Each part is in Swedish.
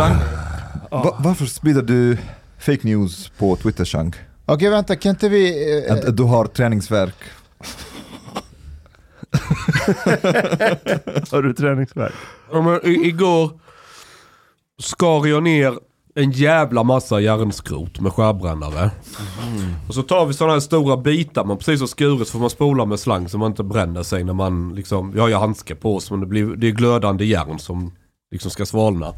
Chang, va- varför sprider du fake news på Twitter Chang? Okej vänta, kan inte vi... eh, Att, att du har träningsverk? Har du träningsvärk? Ja, men igår skar jag ner en jävla massa järnskrot med skärbrännare. Och så tar vi sådana här stora bitar man precis har skurit så får man spola med slang så man inte bränner sig när man liksom, vi har ju handskar på oss men det, blir, det är glödande järn som liksom ska svalna.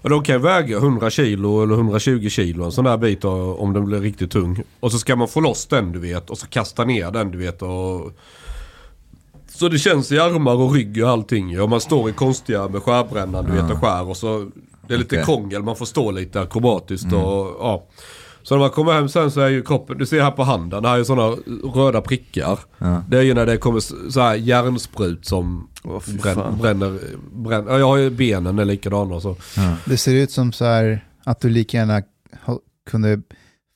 Och de kan väga 100 kilo eller 120 kilo en sån där bit om den blir riktigt tung. Och så ska man få loss den du vet och så kasta ner den du vet och så det känns i armar och rygg och allting. Och man står i konstiga med skärbrännaren du vet och skär och så det är lite Okej. krångel, man får stå lite akrobatiskt och ja. Så när man kommer hem sen så är ju kroppen, du ser här på handen, det här är sådana röda prickar. Ja. Det är ju när det kommer så här järnsprut som fan. bränner, bränner, ja jag har ju benen är likadana så. Det ser ut som så här att du lika gärna kunde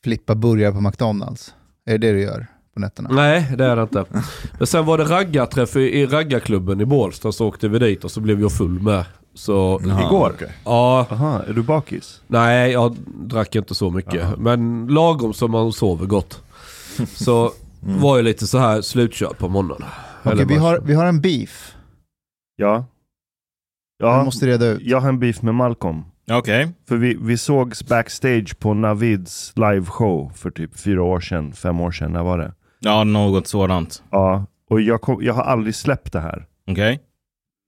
flippa burgare på McDonalds. Är det det du gör på nätterna? Nej det är det inte. Men sen var det raggarträff i, i raggarklubben i Bålsta så åkte vi dit och så blev jag full med. Så Jaha, Igår? okej. ja, Aha, är du bakis? Nej, jag drack inte så mycket. Men lagom som man sover gott. Så var jag lite så här slutkörd på morgonen. Okej, Eller vi, har, vi har en beef. Ja. Ja, måste reda ut. jag har en beef med Malcolm. Okej. För vi, vi sågs backstage på Navids liveshow för typ fyra år sedan, fem år sedan. När var det? Ja, något sådant. Ja, och jag, kom, jag har aldrig släppt det här. Okej.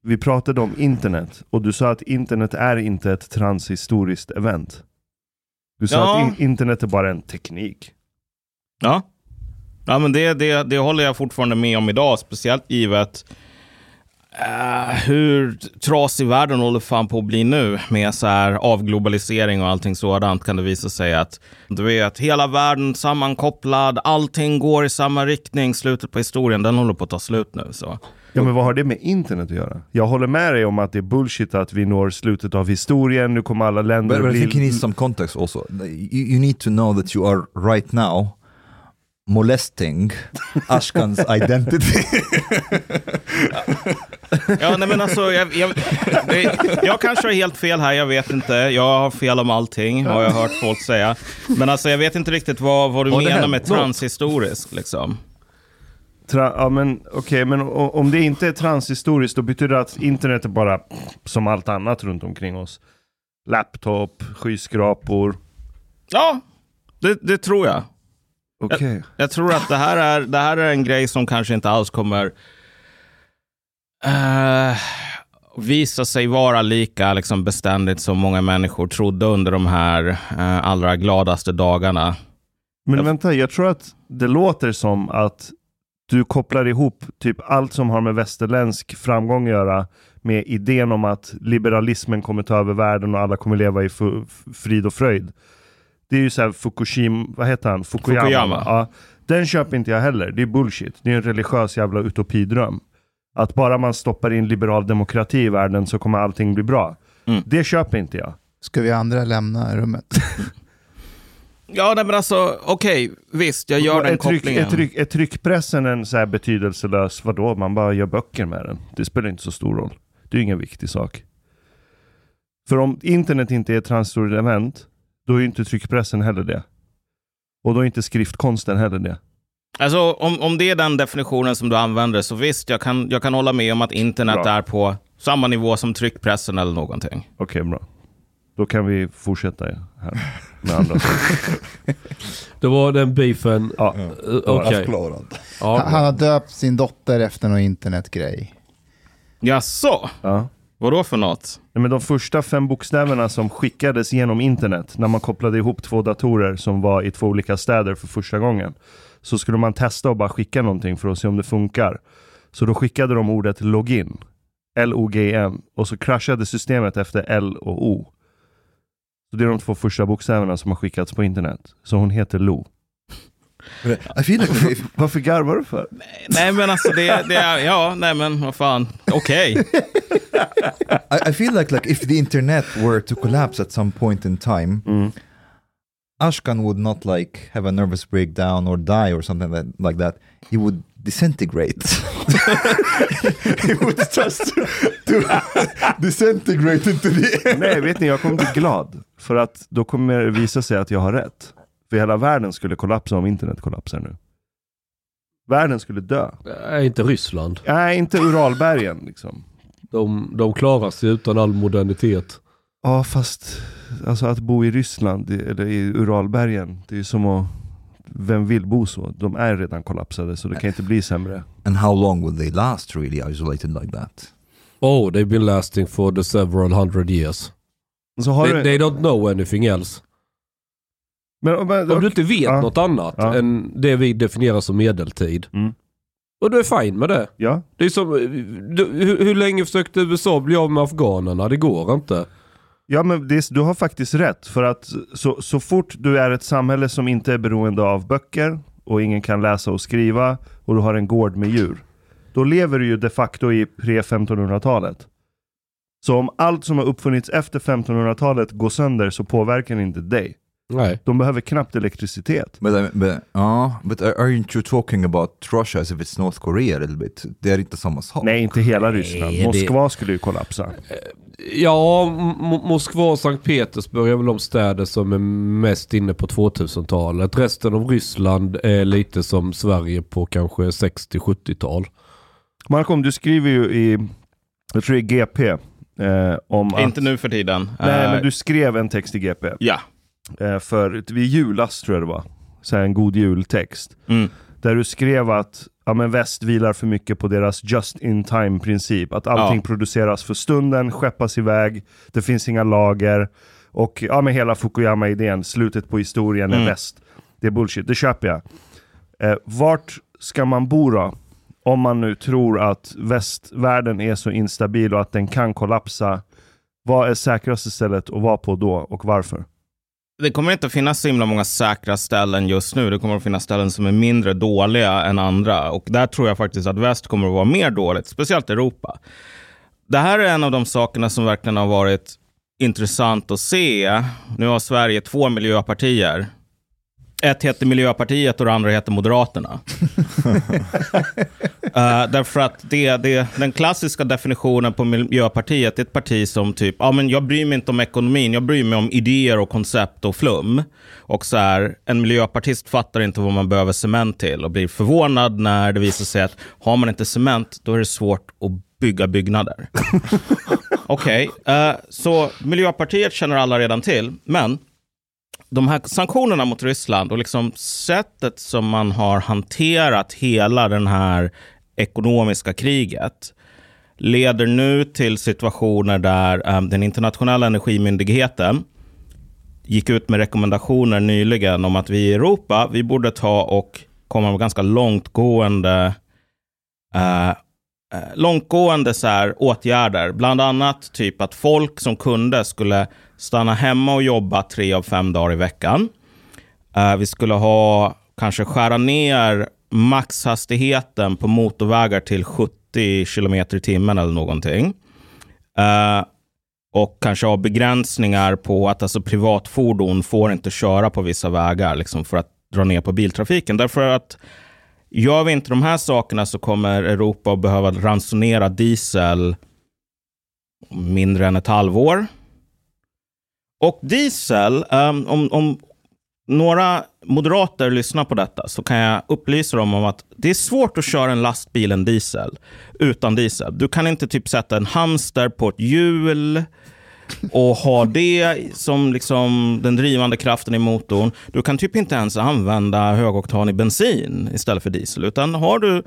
Vi pratade om internet och du sa att internet är inte ett transhistoriskt event. Du sa Ja. att in, internet är bara en teknik. Ja. Ja, men det, det, det håller jag fortfarande med om idag, speciellt givet eh, hur trasig världen håller fan på att bli nu med så här avglobalisering och allting sådant kan det visa sig att du vet, hela världen sammankopplad, allting går i samma riktning, slutet på historien, den håller på att ta slut nu. Så. Ja men vad har det med internet att göra? Jag håller med dig om att det är bullshit att vi når slutet av historien, nu kommer alla länder But, but I think you need some context also. You, you need to know that you are right now molesting Ashkan's identity. Ja, nej men alltså, jag, jag, det, jag kanske har helt fel här, jag vet inte. Jag har fel om allting, har jag hört folk säga. Men alltså, jag vet inte riktigt vad, vad du Har menar med transhistorisk. Liksom. Tra- ja men okej, men o- om det inte är transhistoriskt då betyder det att internet är bara som allt annat runt omkring oss. Laptop, skyskrapor. Ja, det, det tror jag. Okej. Jag tror att det här, är, det här är en grej som kanske inte alls kommer eh, visa sig vara lika liksom, beständigt som många människor trodde under de här eh, allra gladaste dagarna. Men vänta, jag tror att det låter som att du kopplar ihop typ allt som har med västerländsk framgång att göra med idén om att liberalismen kommer ta över världen och alla kommer leva i frid och fröjd. Det är ju såhär Fukushima, vad heter han? Fukuyama. Fukuyama. Ja, den köper inte jag heller. Det är bullshit. Det är en religiös jävla utopidröm. Att bara man stoppar in liberal demokrati i världen så kommer allting bli bra. Mm. Det köper inte jag. Ska vi andra lämna rummet? Ja, nej, men alltså okej, visst, jag gör den är, tryck, kopplingen. är, tryck, är tryckpressen en så här betydelselös, vadå? Man bara gör böcker med den. Det spelar inte så stor roll. Det är ingen viktig sak. För om internet inte är ett transstort element, då är ju inte tryckpressen heller det. Och då är inte skriftkonsten heller det. Alltså om, om det är den definitionen som du använder, så visst, jag kan, jag kan hålla med om att internet Bra. är på samma nivå som tryckpressen eller någonting. Okej, bra. Då kan vi fortsätta här med andra. Det var den beefen. Ja, Eh, avklarad. Ja, Han han har döpt sin dotter efter någon internetgrej. Jaså? ja. Vadå för något? Nej, men de första fem bokstäverna som skickades genom internet, när man kopplade ihop två datorer som var i två olika städer för första gången, så skulle man testa och bara skicka någonting för att se om det funkar. Så då skickade de ordet login, L-O-G-N, och så kraschade systemet efter L och O. Så det är de två första bokstäverna som har skickats på internet. Så hon heter Lo. I feel like if, Varför garvar du för? Nej men alltså det, det är, ja, nej men vad fan, okej. I, I feel like like if the internet were to collapse at some point in time, Ashkan would not like have a nervous breakdown or die or something that, like that. He would disintegrate. he would just to disintegrate into the Nej, vet ni, jag kommer bli glad. För att då kommer det visa sig att jag har rätt. För hela världen skulle kollapsa om internet kollapsar nu. Världen skulle dö. är inte Ryssland. Nej, inte Uralbergen liksom. De, de klarar sig utan all modernitet. Ja, fast alltså att bo i Ryssland, eller i Uralbergen, det är ju som att vem vill bo så? De är redan kollapsade, så det kan inte bli sämre. And how long will they last really isolated like that? Oh, they've been lasting for the several hundred years. Så har They, du, they don't know anything else. men, men, Om du inte vet Ja. något annat Ja. än det vi definierar som medeltid. Mm. Och du är fine med det. Ja, Det är som, du, hur, hur länge försökte USA bli av med afghanerna? Det går inte. Ja men det, du har faktiskt rätt. För att så, så fort du är ett samhälle som inte är beroende av böcker och ingen kan läsa och skriva och du har en gård med djur. Då lever du ju de facto i pre-1500-talet. Så om allt som har uppfunnits efter 1500-talet går sönder så påverkar det inte dig. Nej. De behöver knappt elektricitet. But, I, but, uh, but aren't you talking about Russia as if it's North Korea a little bit? Det är inte samma sak. Nej, inte hela Ryssland. det- Moskva skulle ju kollapsa. Ja, M- Moskva och Sankt Petersburg är väl de städer som är mest inne på 2000-talet. Resten av Ryssland är lite som Sverige på kanske 60-70-tal. Malcolm, du skriver ju i, jag tror det är GP, eh, om att... Inte nu för tiden. Nej, Eh, men du skrev en text i GP. Ja. Eh, för vid julas tror jag det var. Så en god jultext. Mm. Där du skrev att ja, men väst vilar för mycket på deras just in time princip. Att allting Ja. produceras för stunden, skeppas iväg, det finns inga lager. Och ja, men hela Fukuyama-idén, slutet på historien är Mm. väst. Det är bullshit, det köper jag. Eh, vart ska man bo då? Om man nu tror att västvärlden är så instabil och att den kan kollapsa. Vad är säkraste stället att vara på då och varför? Det kommer inte att finnas så himla många säkra ställen just nu. Det kommer att finnas ställen som är mindre dåliga än andra. Och där tror jag faktiskt att väst kommer att vara mer dåligt, speciellt Europa. Det här är en av de sakerna som verkligen har varit intressant att se. Nu har Sverige två miljöpartier. Ett heter Miljöpartiet och det andra heter Moderaterna. Eh, därför att det, det, den klassiska definitionen på Miljöpartiet är ett parti som typ, ja men jag bryr mig inte om ekonomin, jag bryr mig om idéer och koncept och flum. Och så här, en miljöpartist fattar inte vad man behöver cement till och blir förvånad när det visar sig att har man inte cement, då är det svårt att bygga byggnader. Okej, eh, så Miljöpartiet känner alla redan till, men de här sanktionerna mot Ryssland och liksom sättet som man har hanterat hela den här ekonomiska kriget leder nu till situationer där ehm, den internationella energimyndigheten gick ut med rekommendationer nyligen om att vi i Europa, vi borde ta och komma med ganska långtgående eh, eh, långtgående så här, åtgärder. Bland annat typ att folk som kunde skulle stanna hemma och jobba tre av fem dagar i veckan. Eh, vi skulle ha kanske skära ner maxhastigheten på motorvägar till 70 kilometer i timmen eller någonting. Uh, och kanske ha begränsningar på att alltså privatfordon får inte köra på vissa vägar liksom för att dra ner på biltrafiken. Därför att gör vi inte de här sakerna så kommer Europa att behöva ransonera diesel mindre än ett halvår. Och diesel, um, om, om några moderater lyssnar på detta så kan jag upplysa dem om att det är svårt att köra en lastbil en diesel utan diesel. Du kan inte typ sätta en hamster på ett hjul och ha det som liksom den drivande kraften i motorn. Du kan typ inte ens använda högoktanig bensin istället för diesel. Utan har du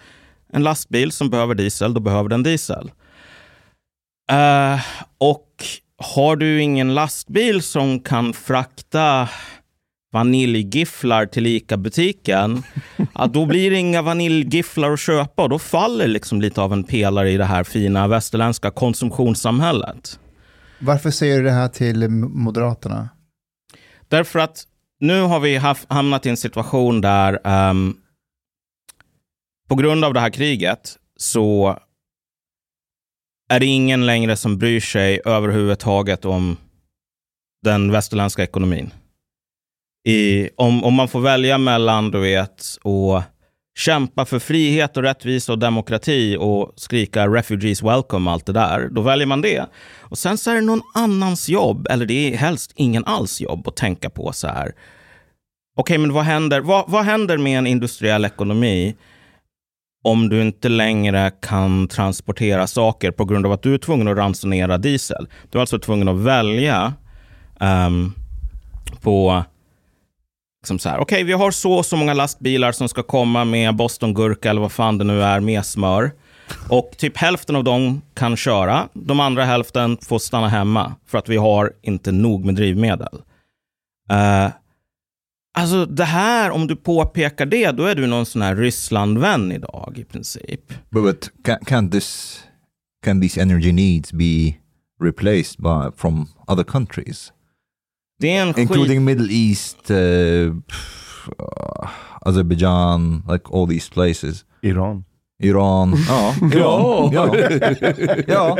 en lastbil som behöver diesel, då behöver den diesel. Uh, och har du ingen lastbil som kan frakta vaniljgifflar till ICA-butiken, ja, då blir det inga vaniljgifflar att köpa och då faller liksom lite av en pelare i det här fina västerländska konsumtionssamhället. Varför säger du det här till Moderaterna? Därför att nu har vi haft, hamnat i en situation där um, på grund av det här kriget så är det ingen längre som bryr sig överhuvudtaget om den västerländska ekonomin. I, om, om man får välja mellan, du vet, och kämpa för frihet och rättvisa och demokrati och skrika refugees welcome, allt det där, då väljer man det. Och sen så är det någon annans jobb, eller det är helst ingen alls jobb att tänka på så här. Okej, okay, men vad händer, vad, vad händer med en industriell ekonomi om du inte längre kan transportera saker på grund av att du är tvungen att ransonera diesel? Du är alltså tvungen att välja um, på Liksom så här, okej, okay, vi har så och så många lastbilar som ska komma med bostongurka eller vad fan det nu är med smör. Och typ hälften av dem kan köra. De andra hälften får stanna hemma för att vi har inte nog med drivmedel. Uh, alltså det här, om du påpekar det, då är du någon sån här Rysslandvän idag i princip. But, but can, can, this, can these energy needs be replaced by, from other countries? Det är en Including skit... Middle East, uh, Azerbaijan, like all these places. Iran. Iran. Ja. Ja. ja. ja.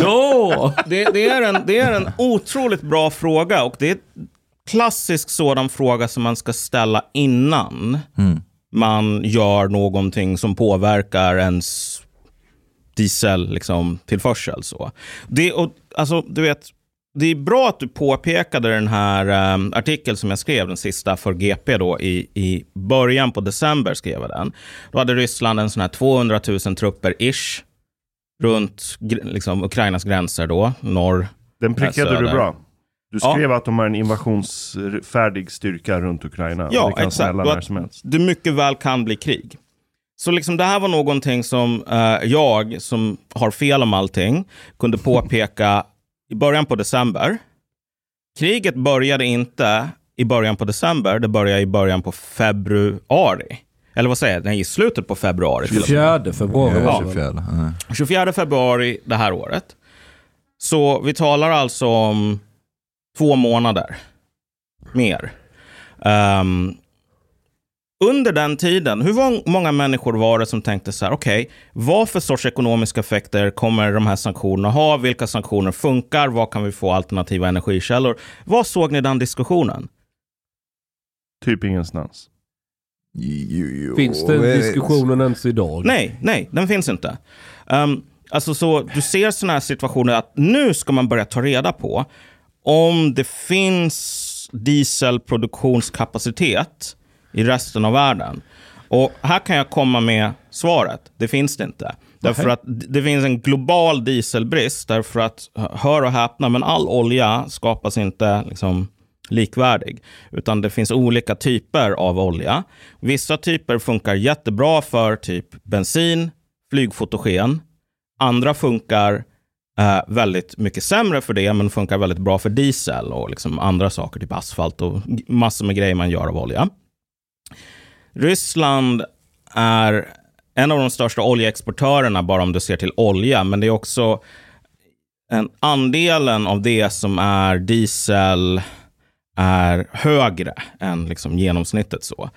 ja. Det, det, är en, det är en otroligt bra fråga och det är en klassisk sådan fråga som man ska ställa innan Mm. man gör någonting som påverkar ens diesel liksom, tillförsel. Så. Det, och, alltså, du vet, det är bra att du påpekade den här um, artikeln som jag skrev, den sista för GP då i, i början på december skrev jag den. Då hade Ryssland en sån här 200 000 trupper ish runt liksom, Ukrainas gränser då, norr. Den prickade Söder. du bra. Du Ja. skrev att de har en invasionsfärdig styrka runt Ukraina. Ja, det kan exakt. när som helst. Det mycket väl kan bli krig. Så liksom det här var någonting som eh, jag, som har fel om allting, kunde påpeka i början på december. Kriget började inte i början på december, det började i början på februari. Eller vad säger jag? Nej, i slutet på februari. till och med. 24 februari Ja, var det väl? 24. Ja. 24 februari det här året. Så vi talar alltså om två månader mer. Ehm, under den tiden, hur många människor var det som tänkte så här, okej, vad för sorts ekonomiska effekter kommer de här sanktionerna ha? Vilka sanktioner funkar? Vad kan vi få alternativa energikällor? Vad såg ni den diskussionen? Typ ingenstans. Jo, jo, Finns den diskussionen ens idag? Nej, nej, den finns inte. Um, alltså så, du ser sådana här situationer att nu ska man börja ta reda på om det finns dieselproduktionskapacitet i resten av världen. Och här kan jag komma med svaret. Det finns det inte. Därför att det finns en global dieselbrist. Därför att, hör och häpna, men all olja skapas inte liksom, likvärdig. Utan det finns olika typer av olja. Vissa typer funkar jättebra för typ bensin, flygfotogen. Andra funkar eh, väldigt mycket sämre för det, men funkar väldigt bra för diesel och liksom andra saker, typ asfalt och massor med grejer man gör av olja. Ryssland är en av de största oljeexportörerna, bara om du ser till olja, men det är också en andelen av det som är diesel är högre än liksom genomsnittet. så.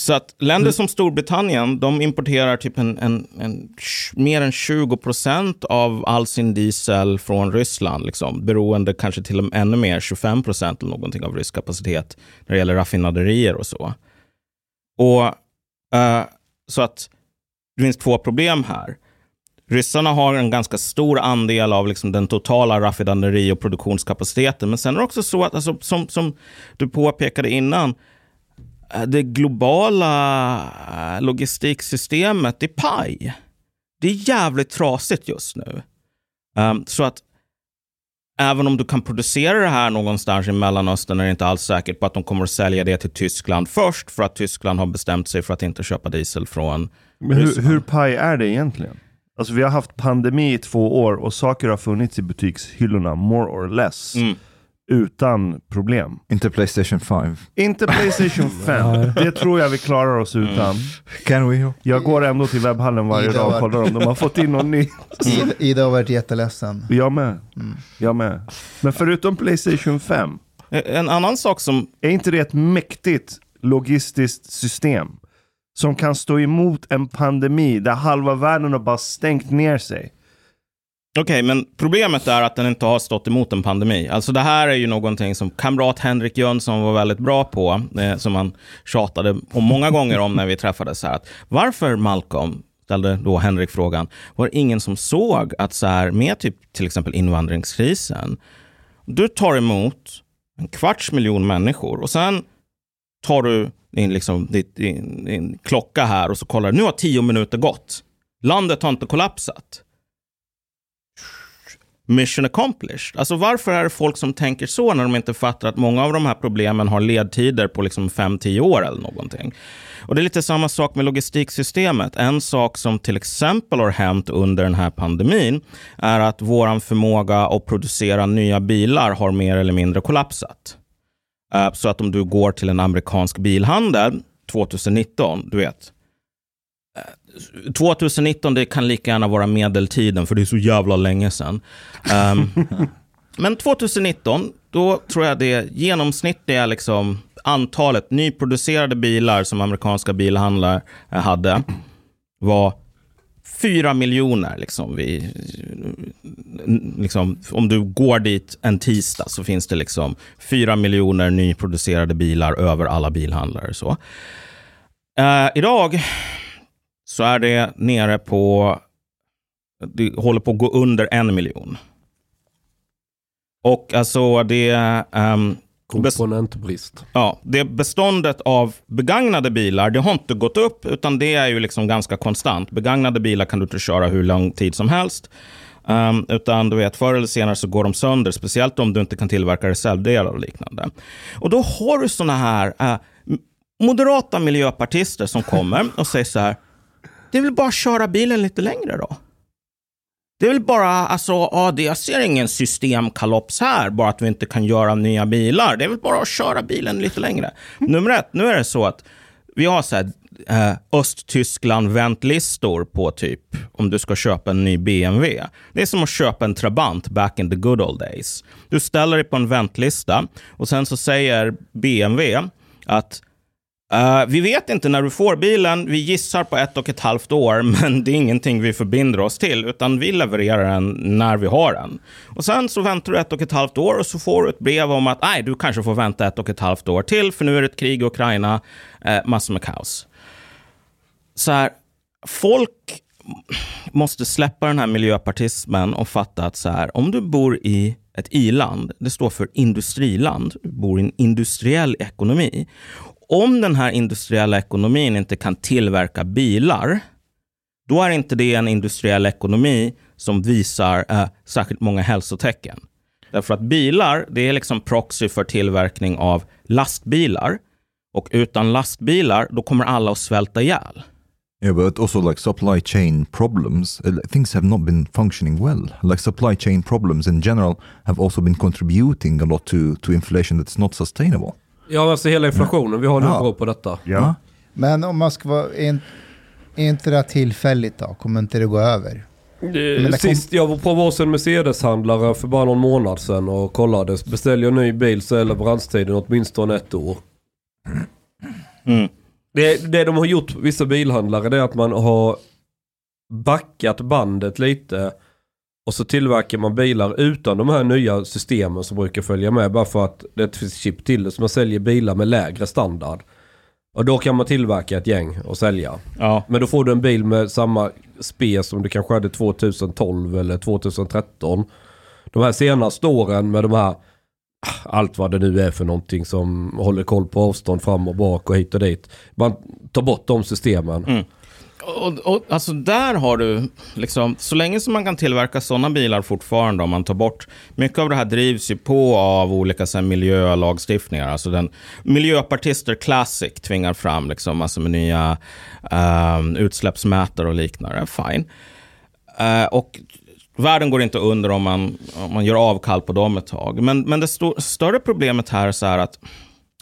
Så att länder som Storbritannien, de importerar typ en, en, en, mer än 20 procent av all sin diesel från Ryssland. Liksom, beroende kanske till och med ännu mer, 25 procent eller någonting av rysk kapacitet när det gäller raffinaderier och så. Och eh, Så att det finns två problem här. Ryssarna har en ganska stor andel av liksom den totala raffinaderi och produktionskapaciteten. Men sen är det också så att, alltså, som, som du påpekade innan, eh, det globala eh, logistiksystemet är paj. Det är jävligt trasigt just nu. Um, så att även om du kan producera det här någonstans i Mellanöstern är det inte alls säkert på att de kommer att sälja det till Tyskland först för att Tyskland har bestämt sig för att inte köpa diesel från Men hur, hur paj är det egentligen? Alltså vi har haft pandemi i två år och saker har funnits i butikshyllorna, more or less. Mm. Utan problem. Inte Playstation 5. Inte Playstation 5. Det tror jag vi klarar oss utan. Can we? Jag går ändå till webbhallen varje Ida dag och kollar om de har fått in någon ny. Ida, Ida har varit jätteledsen. Jag med. Jag med. Men förutom Playstation 5, En annan sak som är inte det ett mäktigt logistiskt system? Som kan stå emot en pandemi där halva världen har bara stängt ner sig. Okej, men problemet är att den inte har stått emot en pandemi. Alltså det här är ju någonting som kamrat Henrik Jönsson var väldigt bra på, eh, som han tjatade om många gånger om när vi träffades här. Att varför Malcolm, ställde då Henrik frågan, var det ingen som såg att så här, med typ till exempel invandringskrisen, du tar emot en kvarts miljon människor och sen tar du din, liksom, din, din, din klocka här och så kollar nu har tio minuter gått. Landet har inte kollapsat. Mission accomplished. Alltså varför är det folk som tänker så när de inte fattar att många av de här problemen har ledtider på liksom 5-10 år eller någonting. Och det är lite samma sak med logistiksystemet. En sak som till exempel har hänt under den här pandemin är att vår förmåga att producera nya bilar har mer eller mindre kollapsat. Eh, så att om du går till en amerikansk bilhandel 2019, du vet, 2019 det kan lika gärna vara medeltiden för det är så jävla länge sedan. Um, men 2019, då tror jag det genomsnittliga liksom, antalet nyproducerade bilar som amerikanska bilhandlare hade var 4 miljoner. Liksom, vi, liksom, om du går dit en tisdag så finns det liksom 4 miljoner nyproducerade bilar över alla bilhandlare. Så. Uh, idag så är det nere på, det håller på att gå under en miljon. Och alltså det, um, Komponentbrist. ja, det beståndet av begagnade bilar, det har inte gått upp, utan det är ju liksom ganska konstant. Begagnade bilar kan du inte köra hur lång tid som helst. Um, utan du vet, förr eller senare så går de sönder, speciellt om du inte kan tillverka reservdelar och liknande. Och då har du såna här eh, moderata miljöpartister som kommer och säger så här, det är väl bara att köra bilen lite längre då? Det är väl bara, alltså, ja, det, jag ser ingen systemkalops här, bara att vi inte kan göra nya bilar. Det är väl bara att köra bilen lite längre. Nummer ett, nu är det så att vi har så här, eh, Östtyskland-väntlistor på typ om du ska köpa en ny BMW. Det är som att köpa en Trabant back in the good old days. Du ställer dig på en väntlista och sen så säger BMW att Uh, vi vet inte när du får bilen. Vi gissar på ett och ett halvt år, men det är ingenting vi förbinder oss till, utan vi levererar den när vi har den. Och sen så väntar du ett och ett halvt år och så får du ett brev om att nej, du kanske får vänta ett och ett halvt år till, för nu är det ett krig i Ukraina, uh, massor med kaos. Så här, folk måste släppa den här miljöpartismen och fatta att så här, om du bor i ett i-land, det står för industriland, du bor i en industriell ekonomi. Om den här industriella ekonomin inte kan tillverka bilar, då är inte det en industriell ekonomi som visar eh, särskilt många hälsotecken. Därför att bilar, det är liksom proxy för tillverkning av lastbilar. Och utan lastbilar, då kommer alla att svälta ihjäl. Yeah, but also like supply chain problems, eh, things have not been functioning well. Like supply chain problems in general have also been contributing a lot to, to inflation that's not sustainable. Ja, alltså hela inflationen vi har nu Ja. beror på detta. Ja. Men om man ska vara, är, in- är inte det här tillfälligt då? Kommer inte det gå över? Det kom- Sist jag var på varsin Mercedes-handlare för bara någon månad sedan och kollade. Beställer jag en ny bil så är leveranstiden åtminstone ett år. Mm. Det, det de har gjort, vissa bilhandlare, det är att man har backat bandet lite. Och så tillverkar man bilar utan de här nya systemen som brukar följa med. Bara för att det finns chip till det. Så man säljer bilar med lägre standard. Och då kan man tillverka ett gäng och sälja. Ja. Men då får du en bil med samma spe som du kanske hade 2012 eller 2013. De här senaste åren med de här, allt vad det nu är för någonting som håller koll på avstånd fram och bak och hit och dit. Man tar bort de systemen. Mm. Och, och, alltså där har du, liksom, så länge som man kan tillverka sådana bilar fortfarande, om man tar bort, mycket av det här drivs ju på av olika så här, miljölagstiftningar. Alltså den, miljöpartister Classic tvingar fram liksom, massor med nya um, utsläppsmätare och liknande. Fine. Uh, och världen går inte under om man, om man gör avkall på dem ett tag. Men, men det st större problemet här är så här att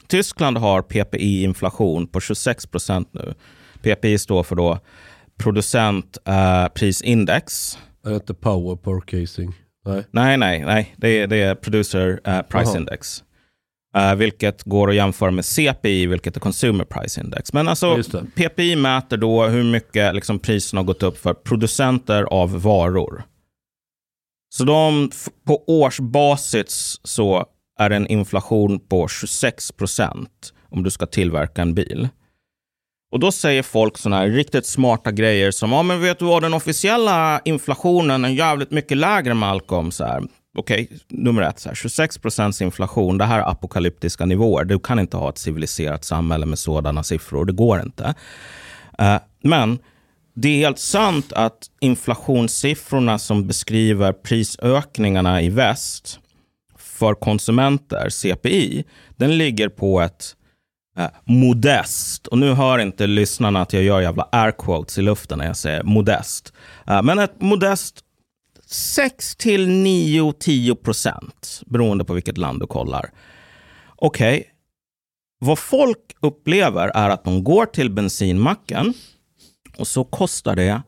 Tyskland har PPI-inflation på 26 procent nu. PPI står för då producentprisindex. Är det inte power per casing? Nej. Nej, nej, nej. Det är, det är producer eh, price Jaha. index. Eh, vilket går att jämföra med CPI, vilket är consumer price index. Men alltså. PPI mäter då hur mycket liksom, priserna har gått upp för producenter av varor. Så de, på årsbasis så är det en inflation på 26 procent om du ska tillverka en bil. Och då säger folk sådana här riktigt smarta grejer som, ja men vet du vad, den officiella inflationen är jävligt mycket lägre Malcolm. Så här. Okej, nummer ett, så här, 26 procents inflation, det här är apokalyptiska nivåer. Du kan inte ha ett civiliserat samhälle med sådana siffror, det går inte. Eh, men det är helt sant att inflationssiffrorna som beskriver prisökningarna i väst för konsumenter, CPI, den ligger på ett Eh, modest, och nu hör inte lyssnarna att jag gör jävla air quotes i luften när jag säger modest, eh, men ett modest 6 till 9-10 procent, beroende på vilket land du kollar. Okej, vad folk upplever är att de går till bensinmacken och så kostar det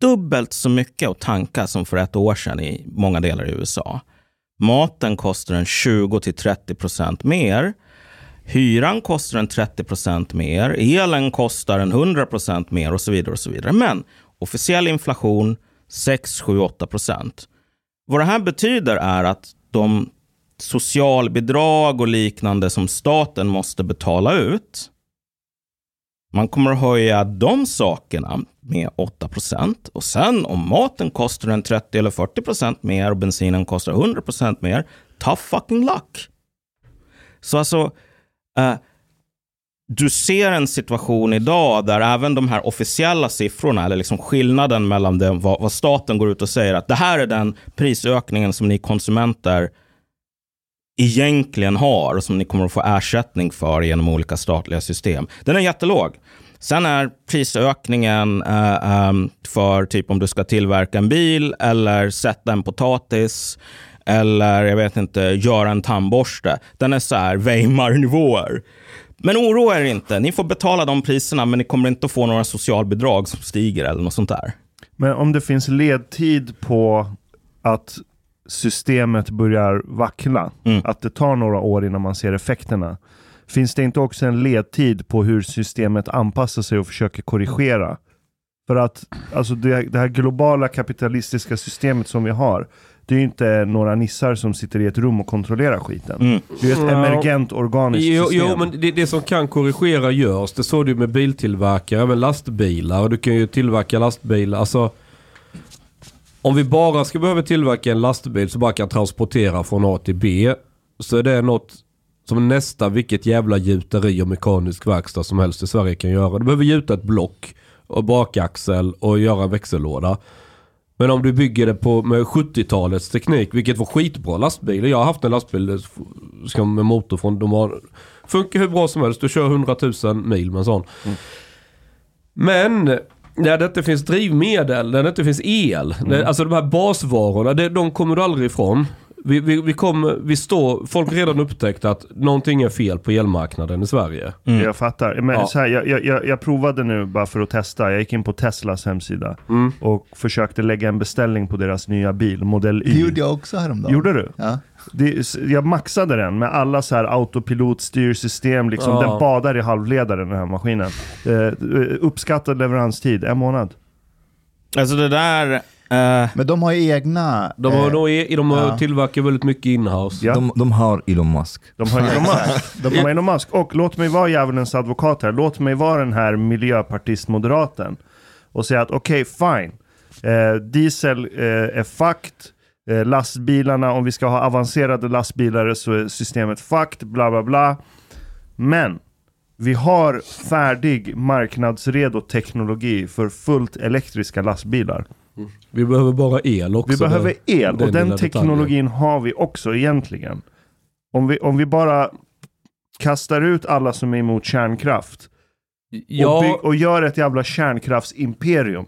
dubbelt så mycket att tanka som för ett år sedan i många delar i USA. Maten kostar en 20 till 30 procent mer. Hyran kostar en 30 procent mer. Elen kostar en 100 procent mer och så vidare. och så vidare. Men officiell inflation 6, 7, 8 procent. Vad det här betyder är att de socialbidrag och liknande som staten måste betala ut man kommer att höja de sakerna med 8 procent. och sen om maten kostar en 30 eller 40 procent mer och bensinen kostar 100 procent mer, tough fucking luck. Så alltså, eh, du ser en situation idag där även de här officiella siffrorna, eller liksom skillnaden mellan det, vad, vad staten går ut och säger att det här är den prisökningen som ni konsumenter egentligen har och som ni kommer att få ersättning för genom olika statliga system. Den är jättelåg. Sen är prisökningen eh, eh för typ om du ska tillverka en bil eller sätta en potatis eller jag vet inte, göra en tandborste. Den är så här Weimar-nivåer. Men oroa er inte, ni får betala de priserna men ni kommer inte att få några socialbidrag som stiger eller något sånt där. Men om det finns ledtid på att systemet börjar vackla, Mm. att det tar några år innan man ser effekterna. Finns det inte också en ledtid på hur systemet anpassar sig och försöker korrigera? För att alltså det, det här globala kapitalistiska systemet som vi har, det är ju inte några nissar som sitter i ett rum och kontrollerar skiten. Mm. Det är ett Ja. emergent organiskt Jo, system. jo men det, det som kan korrigera görs. Det såg du med biltillverkare, även lastbilar. Och du kan ju tillverka lastbilar. Alltså, om vi bara ska behöva tillverka en lastbil som bara kan transportera från A till B. Så är det något som nästa vilket jävla gjuteri och mekanisk verkstad som helst i Sverige kan göra. Du behöver gjuta ett block och bakaxel och göra en växellåda. Men om du bygger det på med 70-talets teknik, vilket var skitbra lastbilar. Jag har haft en lastbil som med motor från, de har, funkar hur bra som helst. Du kör 100 000 mil med en sån. Men när det inte finns drivmedel, när det inte finns el. När, alltså de här basvarorna, det, de kommer du aldrig ifrån. Vi, vi, vi, kommer, vi står, folk har redan upptäckt att någonting är fel på elmarknaden i Sverige. Mm. Jag fattar. Men Ja. så här, jag, jag- jag, jag provade nu bara för att testa. Jag gick in på Teslas hemsida Mm. och försökte lägga en beställning på deras nya bil, Model Det Y. gjorde jag också häromdagen. Gjorde du? Ja. Det, jag maxade den med alla så här autopilot, styrsystem, liksom. Ja. den badar i halvledare den här maskinen. Eh, uppskattad leveranstid, en månad. Alltså det där... eh, Men de har ju egna... De, har, eh, nog e- de har ja. tillverkar väldigt mycket inhouse. Ja. De, de har Elon Musk. De har Elon Musk. De har Elon Musk. Och låt mig vara djävulens advokat här. Låt mig vara den här miljöpartist-moderaten. Och säga att okej, fine. Eh, diesel eh, är fucked. Eh, lastbilarna, om vi ska ha avancerade lastbilar så är systemet fucked. Bla bla bla. Men vi har färdig marknadsredo teknologi för fullt elektriska lastbilar. Vi behöver bara el också. Vi behöver el och den den teknologin har vi också egentligen. Om vi, om vi bara kastar ut alla som är emot kärnkraft och, Ja, bygg, och gör ett jävla kärnkraftsimperium.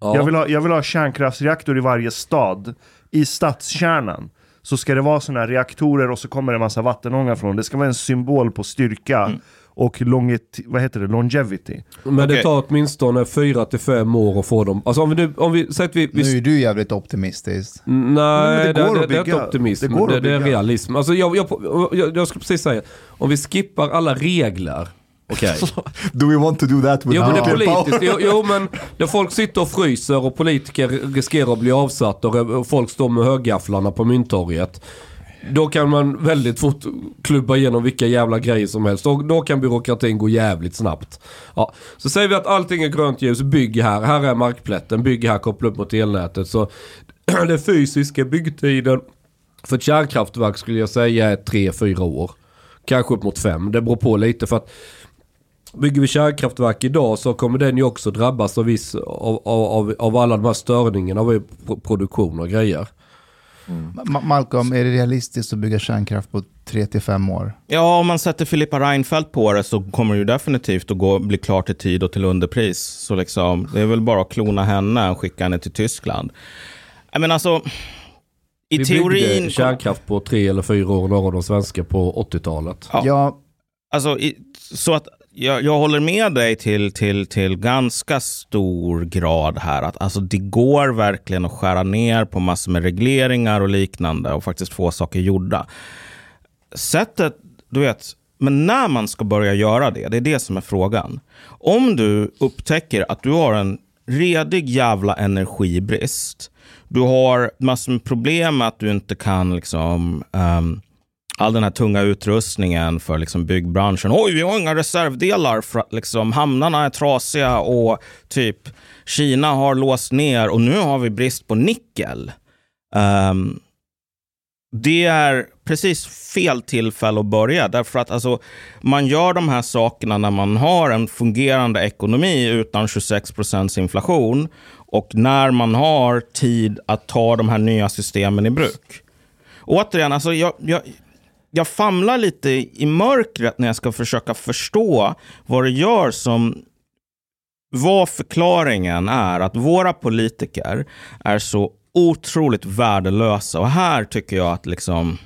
ja. Jag, vill ha, jag vill ha kärnkraftsreaktor i varje stad, i stadskärnan. Så ska det vara sådana här reaktorer och så kommer det en massa vattenånga från. Det ska vara en symbol på styrka Mm. Och vad heter det? longevity. Men det Okej. tar åtminstone fyra till fem år att få dem. Alltså om vi nu, om vi att vi... vi Nu är du jävligt optimistisk. Nej, men det, det går det, det är inte optimism. Det Det, det, är realism. Alltså jag, jag, jag, jag skulle precis säga, om vi skippar alla regler. Okej. Do we want to do that with Jo men det är politiskt. Jo, jo men där folk sitter och fryser och politiker riskerar att bli avsatta och och folk står med högafflarna på Mynttorget. Då kan man väldigt fort klubba igenom vilka jävla grejer som helst. Då, då kan byråkratin gå jävligt snabbt. Ja. Så säger vi att allting är grönt ljus, bygg här. Här är markplätten, bygg här, koppla upp mot elnätet. Så den fysiska byggtiden för ett kärnkraftverk skulle jag säga är 3-4 år. Kanske upp mot 5. Det beror på lite för att Bygger vi kärnkraftverk idag så kommer den ju också drabbas av, viss, av, av, av, alla de här störningarna av produktion och grejer. Ma- Malcolm, är det realistiskt att bygga kärnkraft på 3-5 år? Ja, om man sätter Filippa Reinfeldt på det så kommer det ju definitivt att gå, bli klart i tid och till underpris. Så liksom, det är väl bara att klona henne och skicka henne till Tyskland. Jag menar alltså, i Vi teorin... byggde kärnkraft på tre eller fyra år, några av de svenska på 80-talet. Ja. Ja, Alltså, i, så att jag, jag håller med dig till, till, till ganska stor grad här. Att alltså, det går verkligen att skära ner på massor med regleringar och liknande och faktiskt få saker gjorda. Sättet, du vet, men när man ska börja göra det, det är det som är frågan. Om du upptäcker att du har en redig jävla energibrist. Du har massor med problem med att du inte kan liksom um, all den här tunga utrustningen för liksom byggbranschen. Oj, vi har inga reservdelar för att liksom hamnarna är trasiga och typ Kina har låst ner och nu har vi brist på nickel. Um, det är precis fel tillfälle att börja därför att alltså, man gör de här sakerna när man har en fungerande ekonomi utan 26 procents inflation och när man har tid att ta de här nya systemen i bruk. Återigen, alltså jag, jag, jag famlar lite i mörkret när jag ska försöka förstå vad det gör som vad förklaringen är att våra politiker är så otroligt värdelösa. Och här tycker jag att liksom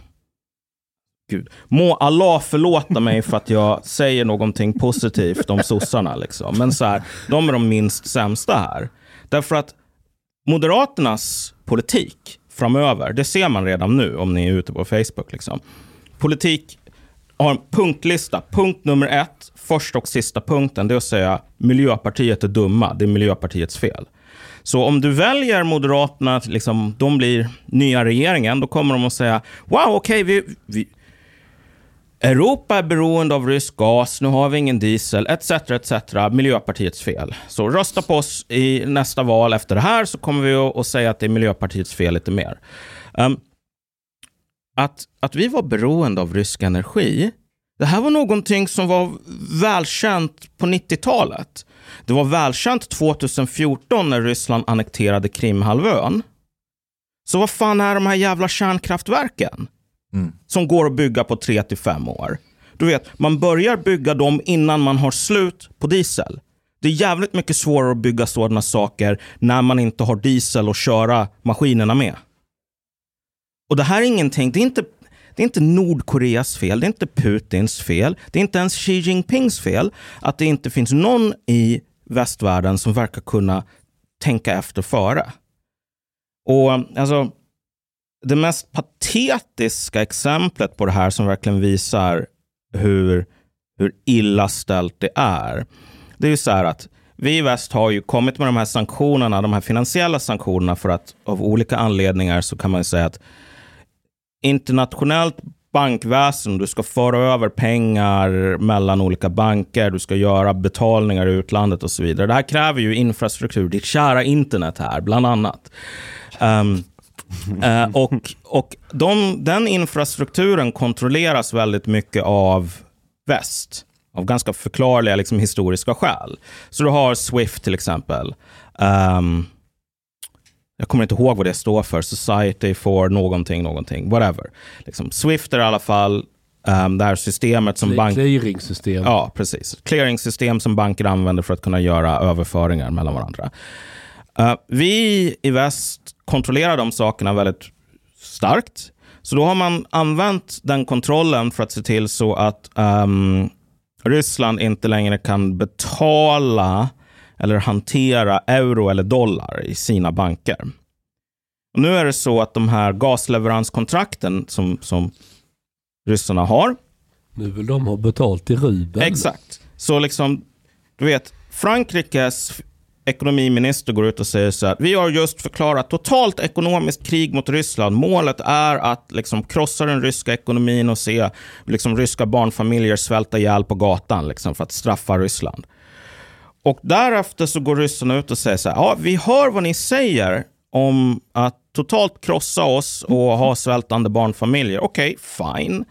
Gud. Må Allah förlåta mig för att jag säger någonting positivt om sossarna. Liksom. Men så här, de är de minst sämsta här. Därför att Moderaternas politik framöver, det ser man redan nu om ni är ute på Facebook. Liksom. Politik har en punktlista. Punkt nummer ett, första och sista punkten, det är att säga Miljöpartiet är dumma. Det är Miljöpartiets fel. Så om du väljer Moderaterna, liksom, de blir nya regeringen, då kommer de att säga Wow, okej, vi, vi, Europa är beroende av rysk gas, nu har vi ingen diesel, etc. etc. Miljöpartiets fel. Så rösta på oss i nästa val efter det här så kommer vi att, att säga att det är Miljöpartiets fel lite mer. Um, att, att vi var beroende av rysk energi, det här var någonting som var välkänt på 90-talet. Det var välkänt 2014 när Ryssland annekterade Krimhalvön. Så vad fan är de här jävla kärnkraftverken? Som går att bygga på 3 till 5 år. Du vet, man börjar bygga dem innan man har slut på diesel. Det är jävligt mycket svårare att bygga sådana saker när man inte har diesel att köra maskinerna med. Och det här är ingenting, det är inte, det är inte Nordkoreas fel, det är inte Putins fel, det är inte ens Xi Jinpings fel att det inte finns någon i västvärlden som verkar kunna tänka efter före. Och alltså, det mest patetiska exemplet på det här som verkligen visar hur, hur illa ställt det är. Det är ju så här att vi i väst har ju kommit med de här sanktionerna, de här finansiella sanktionerna för att av olika anledningar så kan man ju säga att internationellt bankväsen, du ska föra över pengar mellan olika banker, du ska göra betalningar i utlandet och så vidare. Det här kräver ju infrastruktur, ditt kära internet här, bland annat. Um, uh, och och de, den infrastrukturen kontrolleras väldigt mycket av väst. Av ganska förklarliga liksom, historiska skäl. Så du har Swift till exempel. Um, jag kommer inte ihåg vad det står för. Society for någonting, någonting, whatever. Liksom, Swift är i alla fall um, det här systemet som bank... Clearingsystem. Ja, precis. Clearingsystem som banker använder för att kunna göra överföringar mellan varandra. Uh, vi i väst kontrollerar de sakerna väldigt starkt. Så då har man använt den kontrollen för att se till så att um, Ryssland inte längre kan betala eller hantera euro eller dollar i sina banker. Och nu är det så att de här gasleveranskontrakten som, som ryssarna har. Nu vill de ha betalt i rubel. Exakt. Så liksom, du vet, Frankrikes ekonomiminister går ut och säger så här. Vi har just förklarat totalt ekonomiskt krig mot Ryssland. Målet är att liksom krossa den ryska ekonomin och se liksom, ryska barnfamiljer svälta ihjäl på gatan liksom, för att straffa Ryssland. Och därefter så går ryssarna ut och säger så här. Ja, vi hör vad ni säger om att totalt krossa oss och ha svältande barnfamiljer. Okej, okay, fine.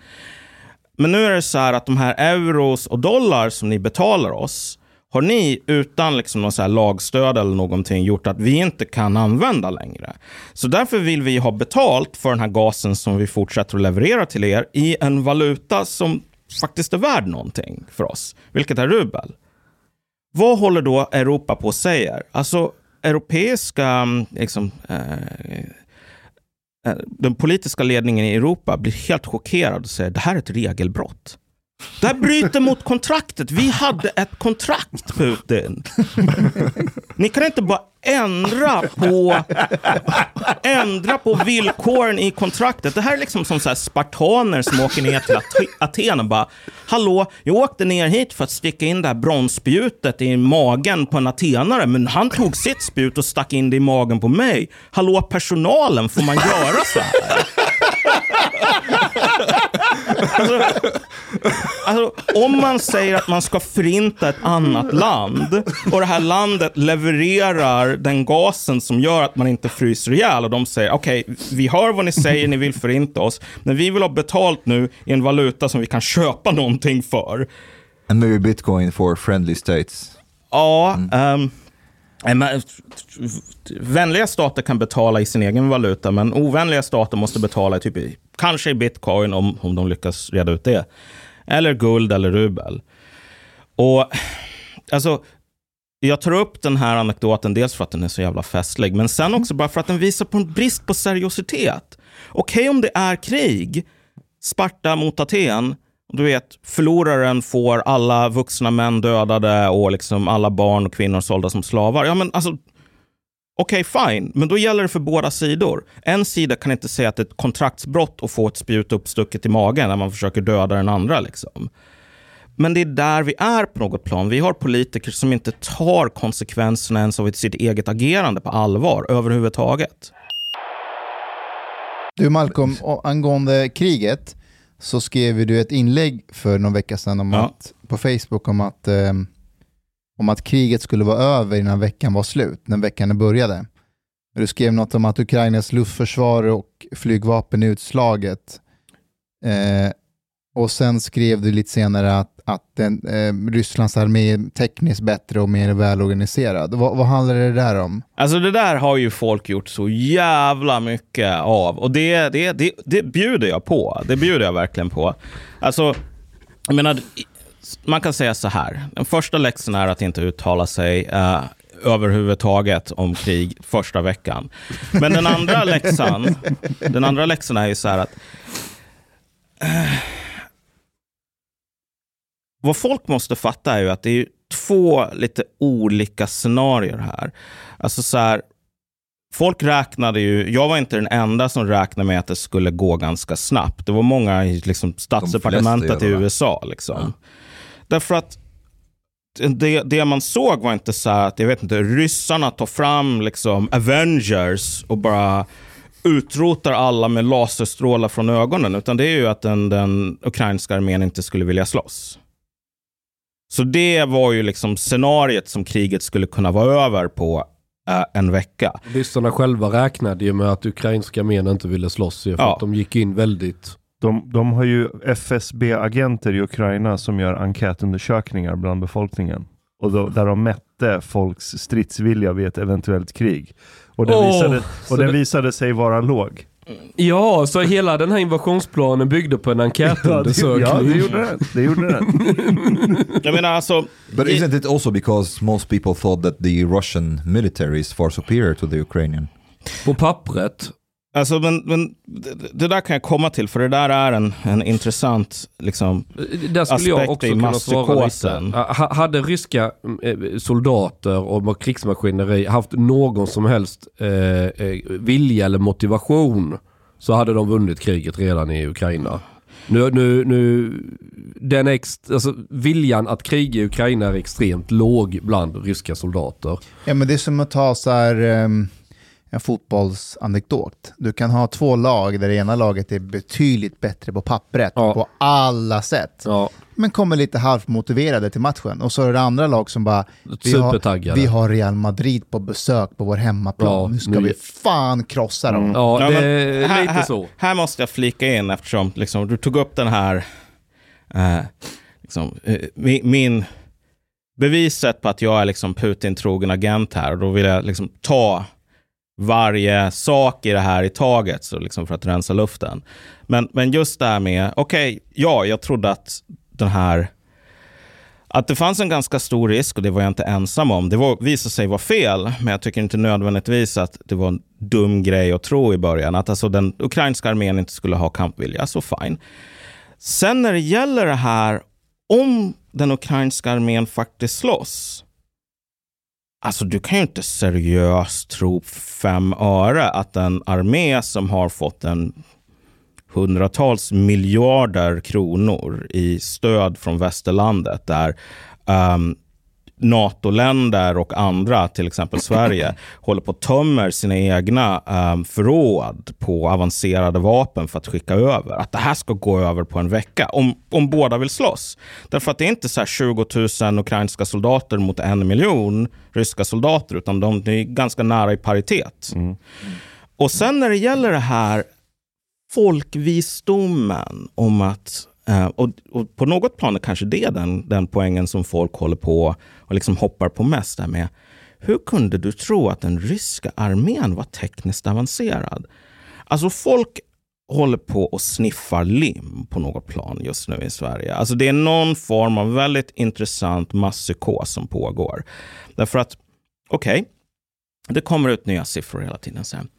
Men nu är det så här att de här euros och dollar som ni betalar oss har ni utan liksom någon så här lagstöd eller någonting gjort att vi inte kan använda längre. Så därför vill vi ha betalt för den här gasen som vi fortsätter att leverera till er i en valuta som faktiskt är värd någonting för oss, vilket är rubel. Vad håller då Europa på att säga? Alltså, europeiska, mm, liksom, eh, eh, eh, den politiska ledningen i Europa blir helt chockerad och säger det här är ett regelbrott. Det här bryter mot kontraktet. Vi hade ett kontrakt, Putin. Ni kan inte bara ändra på, ändra på villkoren i kontraktet. Det här är liksom som så här spartaner som åker ner till Aten och bara Hallå, jag åkte ner hit för att sticka in det här bronsspjutet i magen på en atenare, men han tog sitt spjut och stack in det i magen på mig. Hallå, personalen, får man göra så här? Alltså, alltså, om man säger att man ska förinta ett annat land och det här landet levererar den gasen som gör att man inte fryser ihjäl och de säger okej, okay, vi hör vad ni säger, ni vill förinta oss, men vi vill ha betalt nu i en valuta som vi kan köpa någonting för. And maybe bitcoin for friendly states. Ja, mm. um, vänliga stater kan betala i sin egen valuta, men ovänliga stater måste betala typ i, kanske i bitcoin om, om de lyckas reda ut det. Eller guld eller rubel. Och alltså, jag tar upp den här anekdoten dels för att den är så jävla festlig, men sen också bara för att den visar på en brist på seriositet. Okej okay, om det är krig, Sparta mot Aten, du vet, förloraren får alla vuxna män dödade och liksom alla barn och kvinnor sålda som slavar. Ja, men alltså, Okej, okay, fine, men då gäller det för båda sidor. En sida kan inte säga att det är ett kontraktsbrott att få ett spjut uppstucket i magen när man försöker döda den andra. Liksom. Men det är där vi är på något plan. Vi har politiker som inte tar konsekvenserna ens av sitt eget agerande på allvar överhuvudtaget. Du Malcolm, angående kriget så skrev du ett inlägg för någon vecka sedan om ja. att, på Facebook om att eh, om att kriget skulle vara över innan veckan var slut, när veckan började. Du skrev något om att Ukrainas luftförsvar och flygvapen är utslaget. Eh, och sen skrev du lite senare att, att den, eh, Rysslands armé är tekniskt bättre och mer välorganiserad. Vad, vad handlar det där om? Alltså det där har ju folk gjort så jävla mycket av. Och det, det, det, det bjuder jag på. Det bjuder jag verkligen på. Alltså, jag menar, man kan säga så här. Den första läxan är att inte uttala sig. Uh, överhuvudtaget om krig första veckan. Men den andra läxan, den andra läxan är ju så här att eh, vad folk måste fatta är ju att det är två lite olika scenarier här. Alltså så här, folk räknade ju, jag var inte den enda som räknade med att det skulle gå ganska snabbt. Det var många i liksom, statsdepartementet i. USA. Liksom. Därför att det, det man såg var inte så att, jag vet inte, ryssarna tar fram liksom Avengers och bara utrotar alla med laserstrålar från ögonen. Utan det är ju att den, den ukrainska armén inte skulle vilja slåss. Så det var ju liksom scenariet som kriget skulle kunna vara över på eh, en vecka. Ryssarna själva räknade ju med att ukrainska armén inte ville slåss ju, för Ja. att de gick in väldigt... De, de har ju FSB-agenter i Ukraina som gör enkätundersökningar bland befolkningen. Och då, där de mätte folks stridsvilja vid ett eventuellt krig. Och den, Åh, visade, så och den det- visade sig vara låg. Ja, så hela den här invasionsplanen byggde på en Ja, det, enkätundersökning. ja, det gjorde den. Det gjorde den. Jag menar alltså, But isn't it also because most people thought that the Russian military is far superior to the Ukrainian? På pappret. Alltså men, men det, det där kan jag komma till, för det där är en, en intressant liksom, Där skulle jag Aspekt också i kunna svara lite. masspsykosen. Ha- Hade ryska eh, soldater och krigsmaskineri haft någon som helst eh, eh, vilja eller motivation så hade de vunnit kriget redan i Ukraina. Nu, nu, nu, den ex, alltså, viljan att kriga i Ukraina är extremt låg bland ryska soldater. Ja, men det är som att ta så här, ehm, en fotbollsanekdot. Du kan ha två lag där det ena laget är betydligt bättre på pappret Ja. på alla sätt. Ja, Men kommer lite halvt motiverade till matchen. Och så är det andra lag som bara, vi har, Supertaggade. vi har Real Madrid på besök på vår hemmaplan. Ja, nu ska nu- vi fan krossa dem. ja, Ja, det är här, lite här, så. Här måste jag flika in eftersom liksom, du tog upp den här, eh, liksom, eh, min, min beviset på att jag är liksom Putin-trogen agent här. Och då vill jag liksom ta varje sak i det här i taget så liksom för att rensa luften. Men, men just det här med, okej, ja, jag trodde att den här att det fanns en ganska stor risk och det var jag inte ensam om. Det var, visade sig vara fel, men jag tycker inte nödvändigtvis att det var en dum grej att tro i början. Att alltså den ukrainska armén inte skulle ha kampvilja, så fine. Sen när det gäller det här, om den ukrainska armén faktiskt slåss. Alltså du kan ju inte seriöst tro fem öre att en armé som har fått en hundratals miljarder kronor i stöd från västerlandet där um, ehm, NATO-länder och andra, till exempel Sverige, håller på att tömmer sina egna um, förråd på avancerade vapen för att skicka över. Att det här ska gå över på en vecka, om, om båda vill slåss. Därför att det är inte så här 20 000 ukrainska soldater mot en miljon ryska soldater, utan de är ganska nära i paritet. Och sen när det gäller det här folkvisdomen om att eh, och, och på något plan är kanske det den, den poängen som folk håller på och liksom hoppar på mest. Där med. Hur kunde du tro att den ryska armén var tekniskt avancerad? Alltså folk håller på och sniffar lim på något plan just nu i Sverige. Alltså det är någon form av väldigt intressant masspsykos som pågår. Därför att, okej, det kommer ut nya siffror hela tiden sen.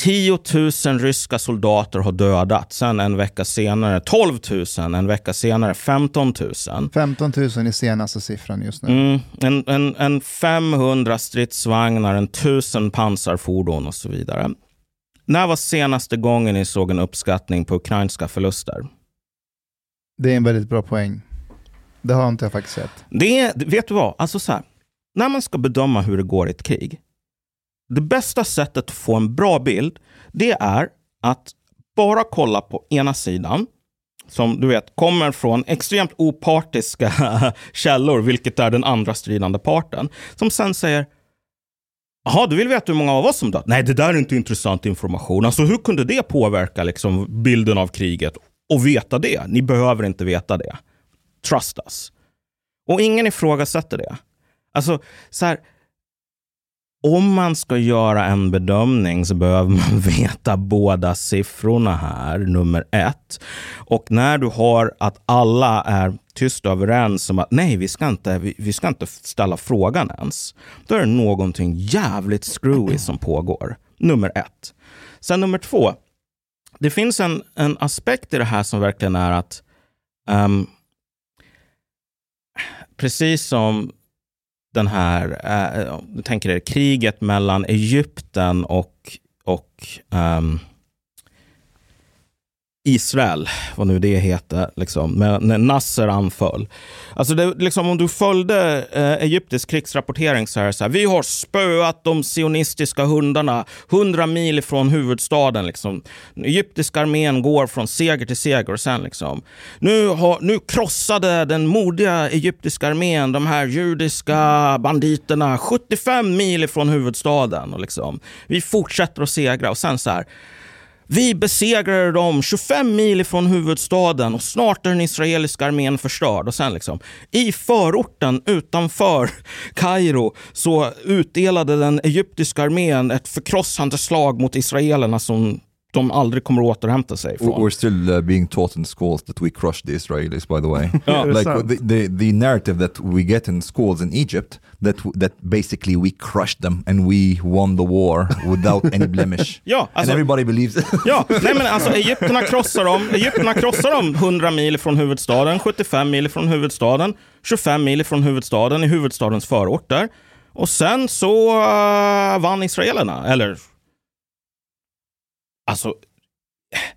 10 000 ryska soldater har dödats. Sen en vecka senare 12 000, en vecka senare 15 000. 15 000 är senaste siffran just nu. Mm, en, en, en 500 stridsvagnar, en 1000 pansarfordon och så vidare. När var senaste gången ni såg en uppskattning på ukrainska förluster? Det är en väldigt bra poäng. Det har inte jag faktiskt sett. Det är, vet du vad? Alltså så här, när man ska bedöma hur det går i ett krig. Det bästa sättet att få en bra bild, det är att bara kolla på ena sidan. Som du vet kommer från extremt opartiska källor, vilket är den andra stridande parten. Som sen säger, Jaha, du vill veta hur många av oss som dött? Nej, det där är inte intressant information. Alltså hur kunde det påverka liksom, bilden av kriget? Och veta det? Ni behöver inte veta det. Trust us. Och ingen ifrågasätter det. Alltså, så här om man ska göra en bedömning så behöver man veta båda siffrorna här, nummer ett. Och när du har att alla är tyst överens om att nej, vi ska inte, vi, vi ska inte ställa frågan ens. Då är det någonting jävligt screwy som pågår. Nummer ett. Sen nummer två. Det finns en, en aspekt i det här som verkligen är att um, precis som den här, eh, tänker er kriget mellan Egypten och, och um, Israel, vad nu det heter, liksom, när Nasser anföll. Alltså det, liksom, om du följde eh, egyptisk krigsrapportering så är det så här, vi har spöat de sionistiska hundarna hundra mil från huvudstaden. Liksom. Den egyptiska armén går från seger till seger och sen liksom, nu, har, nu krossade den modiga egyptiska armén de här judiska banditerna 75 mil från huvudstaden. Och liksom, vi fortsätter att segra och sen så här, vi besegrade dem 25 mil ifrån huvudstaden och snart är den israeliska armén förstörd. Och sen liksom, I förorten utanför Kairo så utdelade den egyptiska armén ett förkrossande slag mot israelerna som de aldrig kommer att återhämta sig från. We're still uh, being taught in schools that we crushed the Israelis, by the way. Ja. like the, the the narrative that we get in schools in Egypt that that basically we crushed them and we won the war without any blemish. Ja, alltså- and everybody believes it. Ja, nej men alltså Egypterna krossar dem. Egypterna krossar dem 100 mil från huvudstaden, 75 mil från huvudstaden, 25 mil från huvudstaden i huvudstadens förorter. Och sen så uh, vann israelerna, eller Alltså,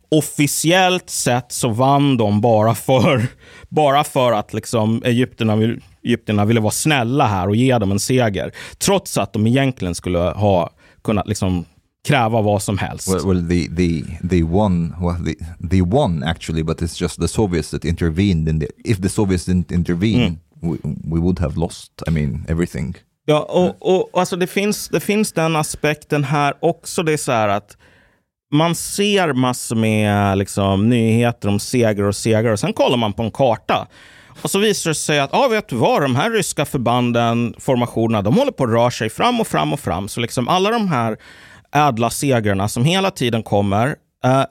officiellt sett så vann de bara för, bara för att liksom Egypterna, vill, Egypterna ville vara snälla här och ge dem en seger. Trots att de egentligen skulle ha kunnat liksom kräva vad som helst. Well, well they, they, they won. Well, they, they won actually, but it's just the Soviets that intervened. In the, if the Soviets didn't intervene, we, we would have lost. I mean, everything. Ja, och, och alltså det, finns, det finns den aspekten här också. Det är så här att man ser massor med liksom, nyheter om segrar och segrar och sen kollar man på en karta. Och så visar det sig att, ah, vet du vad, de här ryska förbanden, formationerna, de håller på att röra sig fram och fram och fram. Så liksom alla de här ädla segrarna som hela tiden kommer, eh,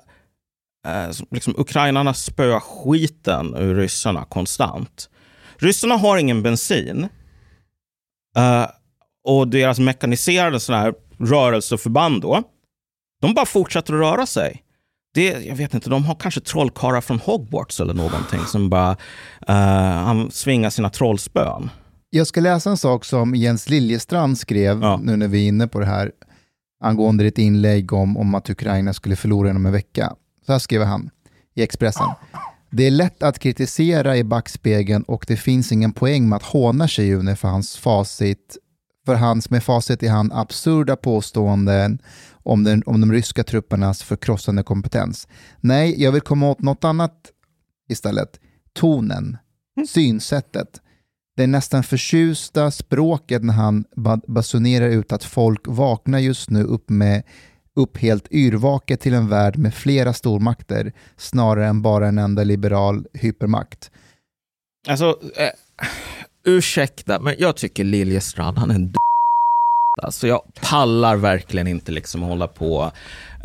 eh, liksom ukrainarna spöar skiten ur ryssarna konstant. Ryssarna har ingen bensin. Eh, och deras mekaniserade sådana här rörelseförband då, de bara fortsätter att röra sig. Det, jag vet inte, de har kanske trollkarlar från Hogwarts eller någonting som bara uh, svingar sina trollspön. Jag ska läsa en sak som Jens Liljestrand skrev, nu när vi är inne på det här, angående ditt inlägg om, om att Ukraina skulle förlora inom en vecka. Så här skriver han i Expressen. Det är lätt att kritisera i backspegeln och det finns ingen poäng med att håna Tjejune för hans facit, för hans med facit i hand absurda påståenden om, den, om de ryska truppernas förkrossande kompetens. Nej, jag vill komma åt något annat istället. Tonen, synsättet. Det nästan förtjusta språket när han ba- basunerar ut att folk vaknar just nu upp med upp helt yrvaket till en värld med flera stormakter snarare än bara en enda liberal hypermakt. Alltså, eh, ursäkta, men jag tycker Liljestrand, han är en d- Alltså jag pallar verkligen inte liksom hålla på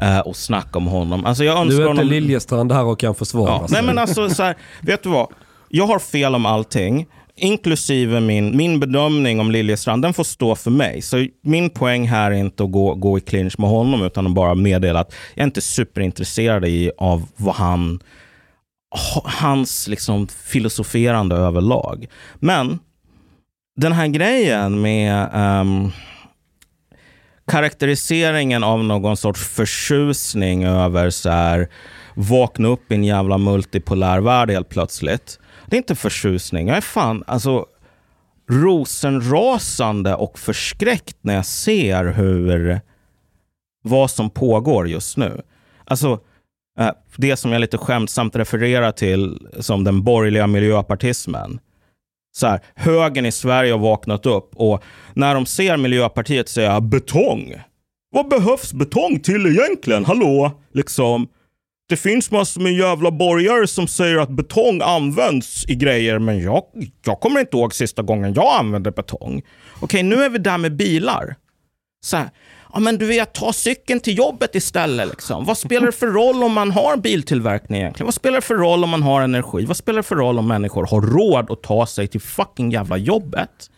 eh, och snacka om honom. Alltså jag Nu önskar är inte honom... Liljestrand här och kan försvara Ja. sig. Nej men alltså, så här, vet du vad? Jag har fel om allting, inklusive min, min bedömning om Liljestrand. Den får stå för mig. Så min poäng här är inte att gå, gå i clinch med honom, utan att bara meddela att jag är inte superintresserad i, av vad han, hans liksom filosoferande överlag. Men den här grejen med ehm, karaktäriseringen av någon sorts förtjusning över så här, vakna upp i en jävla multipolär värld helt plötsligt. Det är inte förtjusning. Jag är fan alltså rosenrasande och förskräckt när jag ser hur vad som pågår just nu. Alltså, eh, det som jag lite skämtsamt refererar till som den borgerliga miljöpartismen. Så här, högern i Sverige har vaknat upp och när de ser Miljöpartiet säga betong. Vad behövs betong till egentligen? Hallå? Liksom. Det finns massor med jävla borgare som säger att betong används i grejer, men jag, jag kommer inte ihåg sista gången jag använde betong. Okej, nu är vi där med bilar. Så här, ja men du vet, ta cykeln till jobbet istället. Liksom. Vad spelar det för roll om man har biltillverkning egentligen? Vad spelar det för roll om man har energi? Vad spelar det för roll om människor har råd att ta sig till fucking jävla jobbet?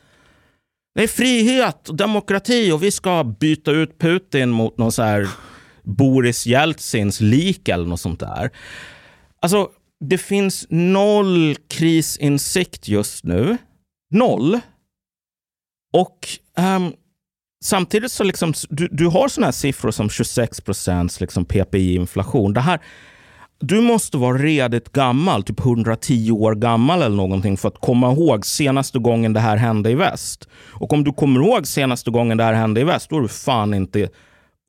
Det är frihet och demokrati och vi ska byta ut Putin mot någon så här Boris Jeltsins lik eller något sånt där. Alltså, det finns noll krisinsikt just nu. Noll. Och um, samtidigt så liksom, du, du har sådana här siffror som 26 procents liksom PPI-inflation. Det här, du måste vara redigt gammal, typ 110 år gammal eller någonting för att komma ihåg senaste gången det här hände i väst. Och om du kommer ihåg senaste gången det här hände i väst, då är du fan inte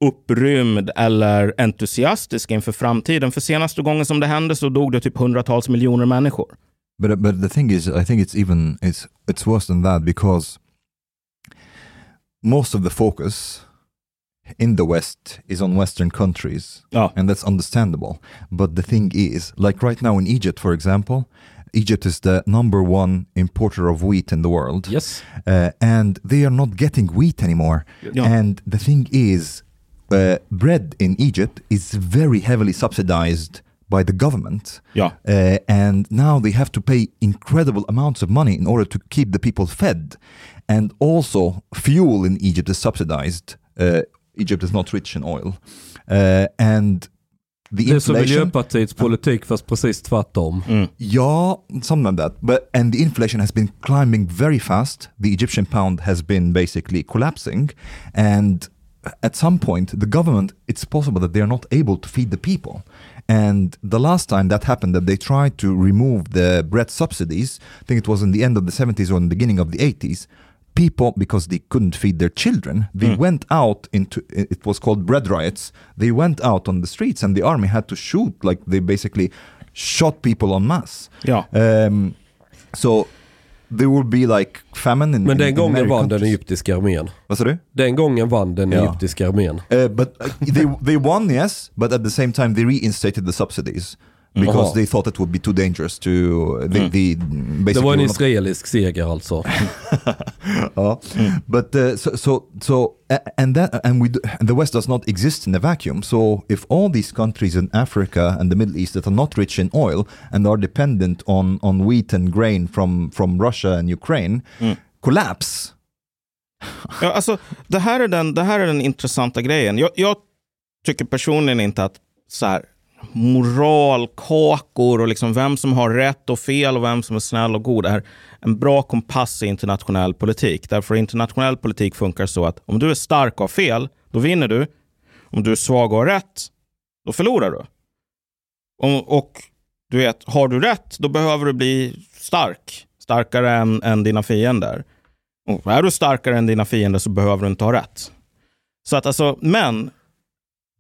upprymd eller entusiastisk inför framtiden. För senaste gången som det hände så dog det typ hundratals miljoner människor. But but the thing is, I think it's even it's it's worse than that because most of the focus in the West is on Western countries, Ja. and that's understandable. But the thing is, like right now in Egypt, for example, Egypt is the number one importer of wheat in the world. Yes. Uh, and they are not getting wheat anymore. Yeah. And the thing is, uh, bread in Egypt is very heavily subsidized by the government. Ja. Uh, and now they have to pay incredible amounts of money in order to keep the people fed. And also, fuel in Egypt is subsidized. Uh, Egypt is not rich in oil. Uh, and the inflation, Det är som inflation. Miljöpartiets politik fast precis tvärtom. Yeah, something like that. But and the inflation has been climbing very fast. The Egyptian pound has been basically collapsing, and at some point, the government it's possible that they are not able to feed the people. And the last time that happened, that they tried to remove the bread subsidies. I think it was in the end of the 70s or in the beginning of the 80s. People, because they couldn't feed their children, they went out into it was called bread riots. They went out on the streets, and the army had to shoot. Like they basically shot people en masse. Ja. Um, so there will be like famine in Men den in gången vann den countries. egyptiska armén. Vad sa du? Den gången vann den Ja. egyptiska armén. Uh, but they they won, yes, but at the same time they reinstated the subsidies because Jaha. they thought it would be too dangerous to. They, they basically Det var en israelisk seger alltså. Ja. But uh, so so so and that and we and the West does not exist in a vacuum. So if all these countries in Africa and the Middle East that are not rich in oil and are dependent on on wheat and grain from from Russia and Ukraine collapse, Ja, alltså, det, här är den, det här är den intressanta grejen. Jag, jag tycker personligen inte att så här, moralkakor och liksom vem som har rätt och fel och vem som är snäll och god är en bra kompass i internationell politik. Därför internationell politik funkar så att om du är stark och har fel, då vinner du. Om du är svag och har rätt, då förlorar du. Och, och du vet, har du rätt, då behöver du bli stark. Starkare än, än dina fiender. Och är du starkare än dina fiender så behöver du inte ha rätt. Så att alltså, men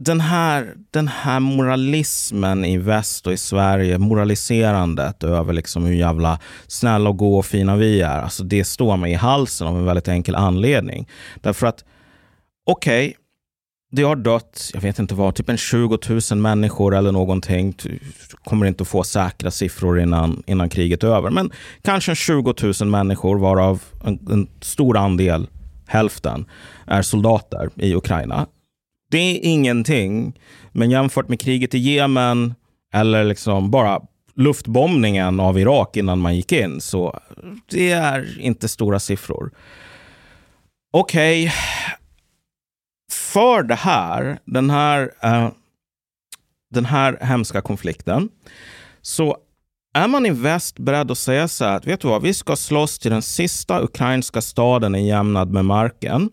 den här, den här moralismen i väst och i Sverige, moraliserandet över liksom hur jävla snälla och goa och fina vi är, alltså det står mig i halsen av en väldigt enkel anledning. Därför att, okej, det har dött, jag vet inte vad, typ en 20 000 människor eller någonting. Du kommer inte att få säkra siffror innan, innan kriget är över. Men kanske en 20 000 människor varav en, en stor andel, hälften, är soldater i Ukraina. Det är ingenting. Men jämfört med kriget i Jemen eller liksom bara luftbombningen av Irak innan man gick in så det är inte stora siffror. Okej, för det här, den här, uh, den här hemska konflikten, så är man i väst beredd att säga så här att vet du vad, vi ska slåss till den sista ukrainska staden är jämnad med marken.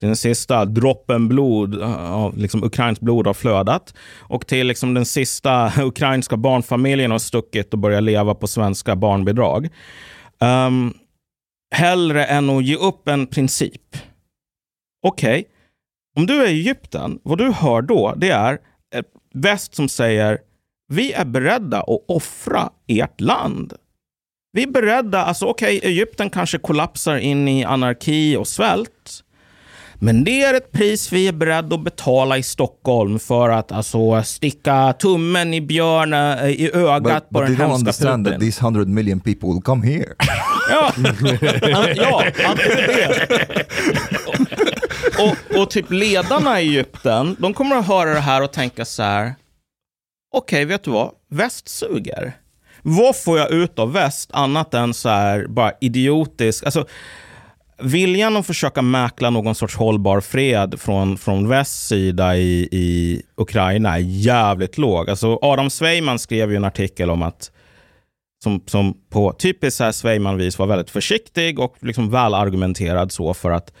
Till den sista droppen blod, av liksom ukrainskt blod har flödat. Och till liksom den sista ukrainska barnfamiljen har stuckit och börjat leva på svenska barnbidrag. Um, hellre än att ge upp en princip. Okej, om du är i Egypten, vad du hör då, det är ett väst som säger vi är beredda att offra ert land. Vi är beredda, alltså okej, Egypten kanske kollapsar in i anarki och svält. Men det är ett pris vi är beredda att betala i Stockholm för att alltså sticka tummen i björnen, i ögat but, på but den hemska understand that Putin. these hundred million people will come here. Ja, ja det. och, och typ ledarna i Egypten, de kommer att höra det här och tänka så här. Okej, vet du vad? Väst suger. Vad får jag ut av väst annat än så här bara idiotisk, alltså viljan att försöka mäkla någon sorts hållbar fred från, från västs sida i, i Ukraina är jävligt låg. Alltså Adam Sveiman skrev ju en artikel om att som, som på typiskt Svejman-vis var väldigt försiktig och liksom välargumenterad så för att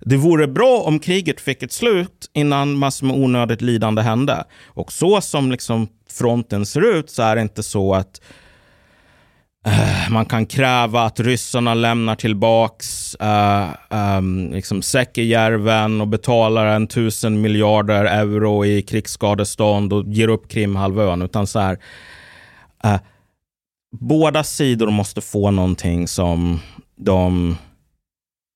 det vore bra om kriget fick ett slut innan massor med onödigt lidande hände. Och så som liksom fronten ser ut så är det inte så att Eh, man kan kräva att ryssarna lämnar tillbaks uh, um, liksom Säckejärven och betalar en tusen miljarder euro i krigsskadestånd och ger upp Krimhalvön. Utan så här, uh, båda sidor måste få någonting som de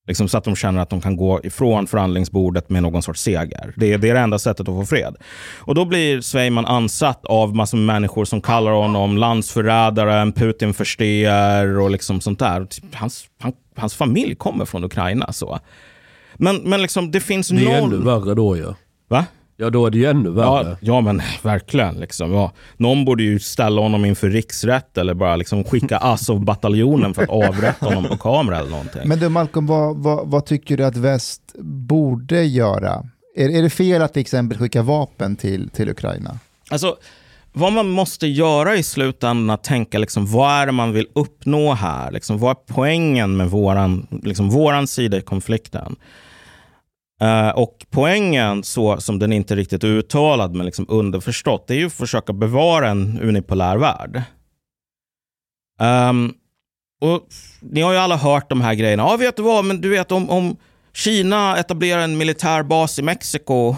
Liksom så att de känner att de kan gå ifrån förhandlingsbordet med någon sorts seger. Det är, det är det enda sättet att få fred. Och då blir Sveiman ansatt av massor med människor som kallar honom landsförrädare, en Putin-försteer och liksom sånt där. Typ, hans, han, hans familj kommer från Ukraina. så. Men, men liksom, det finns Det är noll... ännu värre då ju. Va? Ja då är det ju ännu värre. Ja, ja men verkligen. Liksom, ja. Någon borde ju ställa honom inför riksrätt eller bara liksom skicka Azov-bataljonen för att avrätta honom på kamera eller någonting. Men du Malcolm, vad, vad, vad tycker du att väst borde göra? Är, är det fel att till exempel skicka vapen till, till Ukraina? Alltså, vad man måste göra i slutändan är att tänka liksom, vad är det man vill uppnå här? Liksom, vad är poängen med våran, liksom, våran sida i konflikten? Eh, och poängen, så som den inte är riktigt uttalad men liksom underförstått, det är ju att försöka bevara en unipolär värld. Um, och Ni har ju alla hört de här grejerna. Ja, vet du vad, men du vet om, om Kina etablerar en militär bas i Mexiko,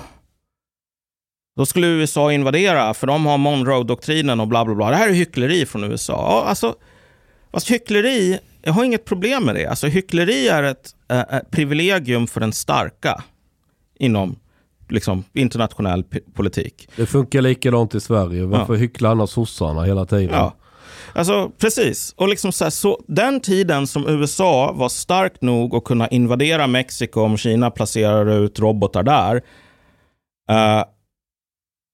då skulle USA invadera, för de har Monroe-doktrinen och bla bla bla. Det här är hyckleri från USA. Ja, alltså, fast hyckleri, jag har inget problem med det. Alltså, hyckleri är ett eh, eh, privilegium för den starka inom liksom, internationell politik. Det funkar likadant i Sverige. Varför hycklar annars sossarna hela tiden? Ja. Alltså precis. Och liksom så här, så den tiden som USA var stark nog att kunna invadera Mexiko om Kina placerar ut robotar där. eh,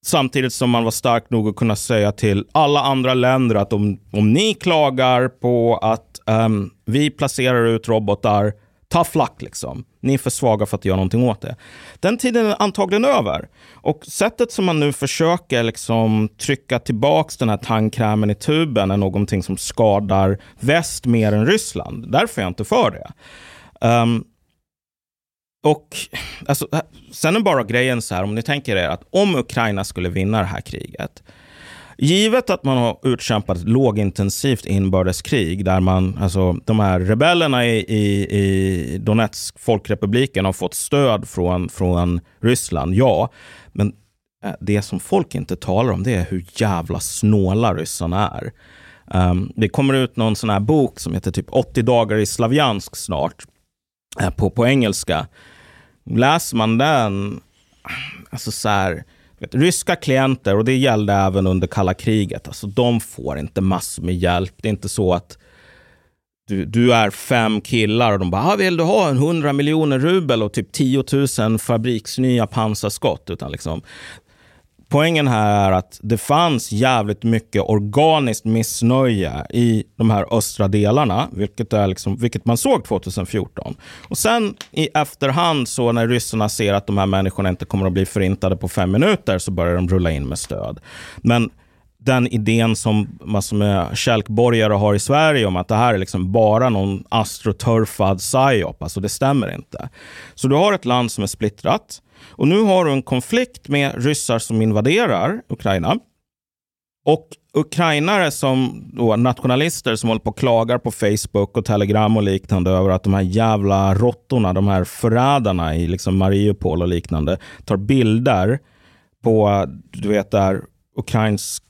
samtidigt som man var stark nog att kunna säga till alla andra länder att om, om ni klagar på att ehm, vi placerar ut robotar, tough luck liksom. Ni är för svaga för att göra någonting åt det. Den tiden är antagligen över. Och sättet som man nu försöker liksom trycka tillbaks den här tandkrämen i tuben är någonting som skadar väst mer än Ryssland. Därför är jag inte för det. Um, och alltså, sen är bara grejen så här, om ni tänker er att om Ukraina skulle vinna det här kriget, givet att man har utkämpat ett lågintensivt inbördeskrig där man, alltså de här rebellerna i, i, i Donetsk, folkrepubliken, har fått stöd från, från Ryssland, ja. Men eh, det som folk inte talar om det är hur jävla snåla ryssarna är. Um, det kommer ut någon sån här bok som heter typ 80 dagar i Slaviansk snart, eh, på, på engelska. Läser man den, alltså så här, ryska klienter, och det gällde även under kalla kriget, alltså de får inte massor med hjälp. Det är inte så att du, du är fem killar och de bara, ah, vill du ha en 100 miljoner rubel och typ 10 000 fabriksnya pansarskott? Utan liksom, poängen här är att det fanns jävligt mycket organiskt missnöje i de här östra delarna, vilket, är liksom, vilket man såg 2014. Och sen i efterhand, så när ryssarna ser att de här människorna inte kommer att bli förintade på fem minuter, så börjar de rulla in med stöd. Men den idén som massor med kälkborgare har i Sverige om att det här är liksom bara någon astroturfad psyop, alltså det stämmer inte. Så du har ett land som är splittrat. Och nu har du en konflikt med ryssar som invaderar Ukraina. Och ukrainare som då, nationalister som håller på och klagar på Facebook och Telegram och liknande över att de här jävla råttorna, de här förrädarna i liksom Mariupol och liknande, tar bilder på, du vet där Ukrains,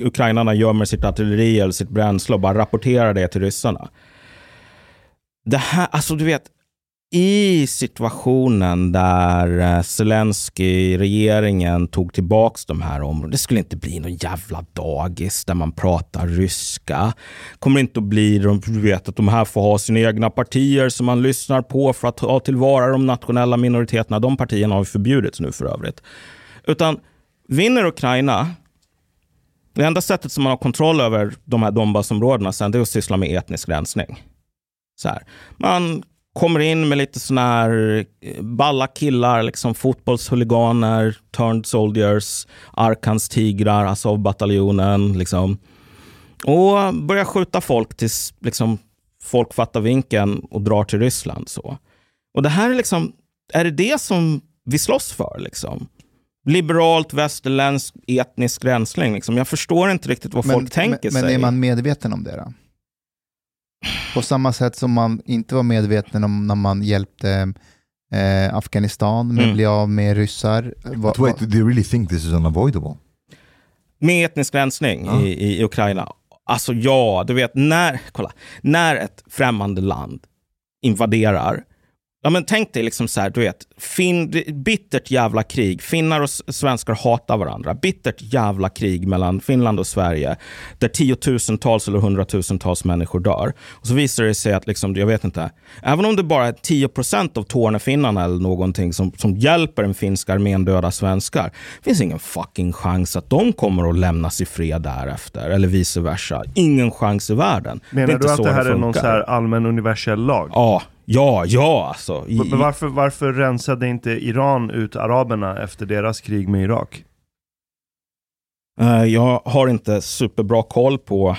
ukrainarna gömmer sitt artilleri eller sitt bränsle och bara rapporterar det till ryssarna. Det här, alltså du vet, i situationen där eh, Zelensky, regeringen, tog tillbaks de här områdena. Det skulle inte bli någon jävla dagis där man pratar ryska. kommer inte att bli, du vet att de här får ha sina egna partier som man lyssnar på för att ta tillvara de nationella minoriteterna. De partierna har förbjudits nu för övrigt. Utan vinner Ukraina, det enda sättet som man har kontroll över de här Donbassområdena sen, det är att syssla med etnisk rensning. Så här. Man kommer in med lite såna här eh, balla killar, liksom fotbollshuliganer, turned soldiers, Arkans tigrar, Azov-bataljonen. Liksom. Och börjar skjuta folk tills liksom, folk fattar vinkeln och drar till Ryssland. Så. Och det här är liksom, är det det som vi slåss för? Liksom? Liberalt, västerländsk, etnisk rensning. Liksom. Jag förstår inte riktigt vad folk tänker men, sig. Men är man medveten om det då? På samma sätt som man inte var medveten om när man hjälpte eh, Afghanistan med att Mm. bli av med ryssar. Va- But wait, do they really think this is unavoidable? Med etnisk rensning Ja. i, i Ukraina. Alltså ja, du vet när, kolla, när ett främmande land invaderar Ja, men tänk dig liksom så här, du vet, fin, det- bittert jävla krig. Finnar och svenskar hatar varandra. Bittert jävla krig mellan Finland och Sverige. Där tiotusentals eller hundratusentals människor dör. Och så visar det sig att, liksom, jag vet inte, även om det bara är 10% av Tornefinnarna eller någonting som, som hjälper den finska armén döda svenskar. finns ingen fucking chans att de kommer att lämnas i fred därefter. Eller vice versa. Ingen chans i världen. det är Menar du att det här är någon så här allmän universell lag? Ja, ja, ja alltså. I- Men varför, varför rensade inte Iran ut araberna efter deras krig med Irak? Eh, Jag har inte superbra koll på...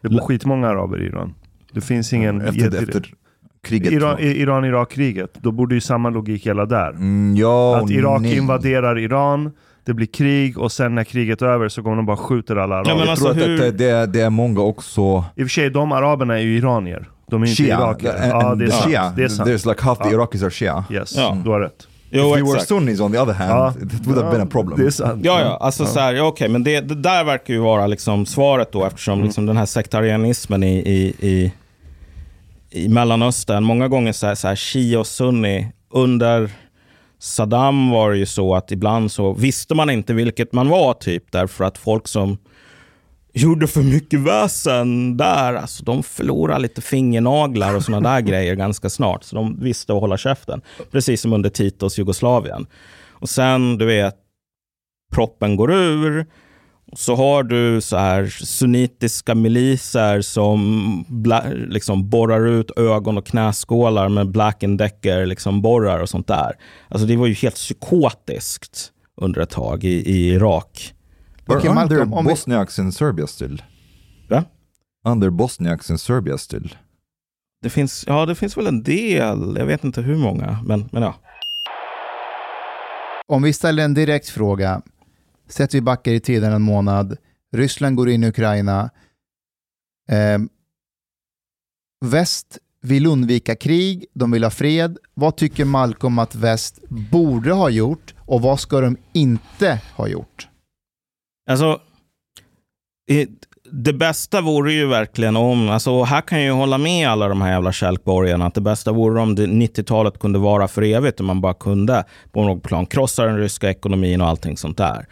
Det bor skitmånga araber i Iran. Det finns ingen... Efter, efter kriget? Iran- Iran-Irak-kriget, då borde ju samma logik gälla där. Mm, ja att Irak nej. invaderar Iran, det blir krig och sen när kriget är över så går de bara skjuter alla araber. Ja, men Jag alltså, tror att hur- det, det, är, det är många också I och för sig, de araberna är ju iranier. De är inte Shia. irakier. And- Ja, det är the sant. Shia, Det är sant. There's like half the Ja. Iraqis are Shia. Yes, Ja. du har rätt. Jo, If you were. Sunnis on the other hand, Ja. it would have been a problem. Det är sant. Ja, ja, alltså så här, ja, okej, men det, det där verkar ju vara liksom svaret då eftersom liksom den här sektarianismen i, i, i, i Mellanöstern, många gånger så här, så här shia och sunni, under Saddam var det ju så att ibland så visste man inte vilket man var typ därför att folk som gjorde för mycket väsen där, alltså de förlorade lite fingernaglar och sådana där grejer ganska snart. Så de visste att hålla käften. Precis som under Titos Jugoslavien. Och sen, du vet, proppen går ur. Så har du så här sunnitiska miliser som bla, liksom borrar ut ögon och knäskålar med Black and Decker liksom borrar och sånt där. Alltså det var ju helt psykotiskt under ett tag i, i Irak. Okej, there Malcolm, om vi- Bosniaks in Serbia still? Va? Under Bosniaks in Serbia still? Det finns, ja, det finns väl en del, jag vet inte hur många, men, men ja. Om vi ställer en direkt fråga, att vi backar i tiden en månad, Ryssland går in i Ukraina, eh, väst vill undvika krig, de vill ha fred. Vad tycker Malcolm att väst borde ha gjort och vad ska de inte ha gjort? Alltså, det bästa vore ju verkligen om, alltså här kan jag ju hålla med alla de här jävla kälkborgarna, att det bästa vore om det 90-talet kunde vara för evigt, om man bara kunde på något plan krossa den ryska ekonomin och allting sånt där.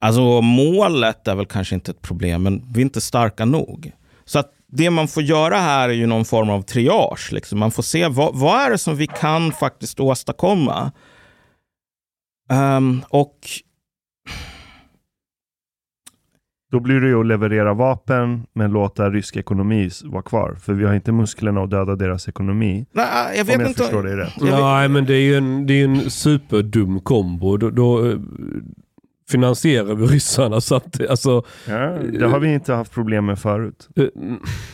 Alltså målet är väl kanske inte ett problem, men vi är inte starka nog. Så att det man får göra här är ju någon form av triage. Liksom. Man får se vad, vad är det som vi kan faktiskt åstadkomma. Um, och då blir det ju att leverera vapen men låta rysk ekonomi vara kvar. För vi har inte musklerna att döda deras ekonomi. Nej, jag vet Om jag inte. förstår dig rätt. Nej, men det är ju en, det är en superdum kombo. Då, då eh, finansierar vi ryssarna så att alltså... Ja, det har vi inte haft problem med förut. eh,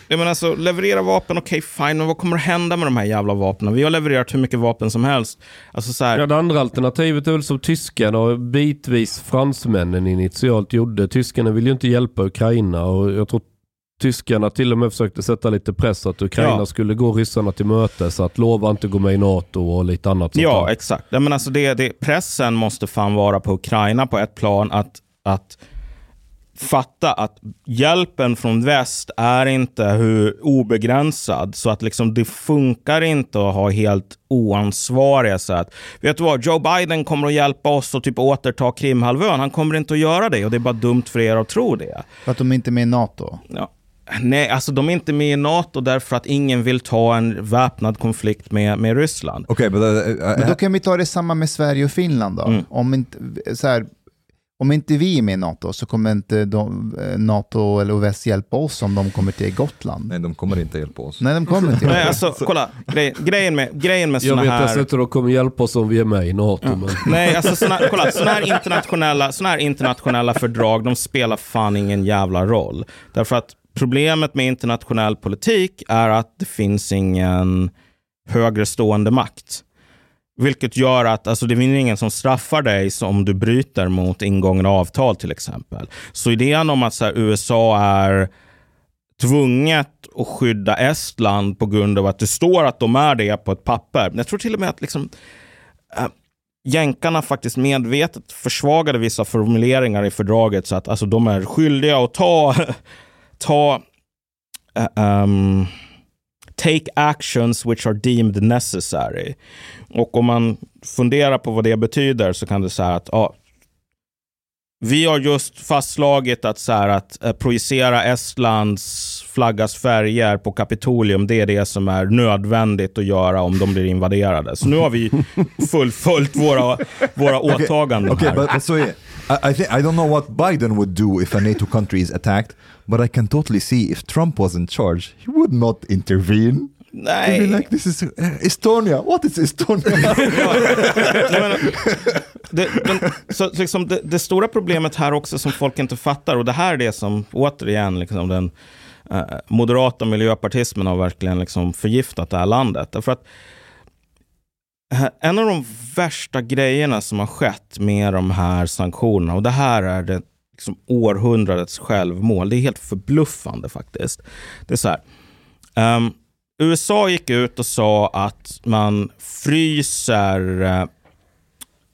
Jag menar alltså, leverera vapen, okej fine, men vad kommer att hända med de här jävla vapnen? Vi har levererat hur mycket vapen som helst. Alltså så här, Ja, det andra alternativet är väl som tyskarna och bitvis fransmännen initialt gjorde. Tyskarna vill ju inte hjälpa Ukraina och jag tror tyskarna till och med försökte sätta lite press att Ukraina Ja. skulle gå ryssarna till mötes, att lova inte gå med i NATO och lite annat sånt ja där. exakt. Ja, men alltså det, det, pressen måste fan vara på Ukraina på ett plan att, att fatta att hjälpen från väst är inte hur obegränsad. Så att liksom det funkar inte att ha helt oansvariga så att vet du vad, Joe Biden kommer att hjälpa oss att typ återta Krimhalvön. Han kommer inte att göra det och det är bara dumt för er att tro det. För att de inte är med i NATO? Ja. Nej, alltså de är inte med i NATO därför att ingen vill ta en väpnad konflikt med, med Ryssland. Okay, but, uh, uh, Men då kan vi ta det samma med Sverige och Finland då. Mm. Om, inte, så här, om inte vi är med i NATO så kommer inte de, eh, NATO eller väst hjälpa oss om de kommer till Gotland. Nej, de kommer inte hjälpa oss. Nej, de kommer inte Nej, alltså kolla. Grej, grejen med, grejen med Jag såna vet här... att de kommer hjälpa oss om vi är med i NATO. Men... Nej, alltså såna, kolla, såna här, internationella, såna här internationella fördrag, de spelar fan ingen jävla roll. Därför att problemet med internationell politik är att det finns ingen högre stående makt. Vilket gör att alltså, det finns ingen som straffar dig om du bryter mot ingångna avtal till exempel. Så idén om att så här, USA är tvunget att skydda Estland på grund av att det står att de är det på ett papper. Jag tror till och med att liksom, äh, jänkarna faktiskt medvetet försvagade vissa formuleringar i fördraget så att alltså, de är skyldiga att ta, ta um, take actions which are deemed necessary. Och om man funderar på vad det betyder så kan det säga att ja, vi har just fastslagit att, så här, att eh, projicera Estlands flaggas färger på Kapitolium, det är det som är nödvändigt att göra om de blir invaderade. Så nu har vi fullföljt våra, våra åtaganden Okay, här. but, but so yeah, I, I think I don't know what Biden would do if a NATO country is attacked, but I can totally see if Trump was in charge, he would not intervene. He'd Nej. be like, this is uh, Estonia. What is Estonia? Menar, det, den, så liksom det, det stora problemet här också som folk inte fattar, och det här är det som återigen liksom den eh, moderata miljöpartismen har verkligen liksom förgiftat det här landet. Därför att eh, en av de värsta grejerna som har skett med de här sanktionerna, och det här är det liksom århundradets självmål, det är helt förbluffande faktiskt. Det är så här, ehm, USA gick ut och sa att man fryser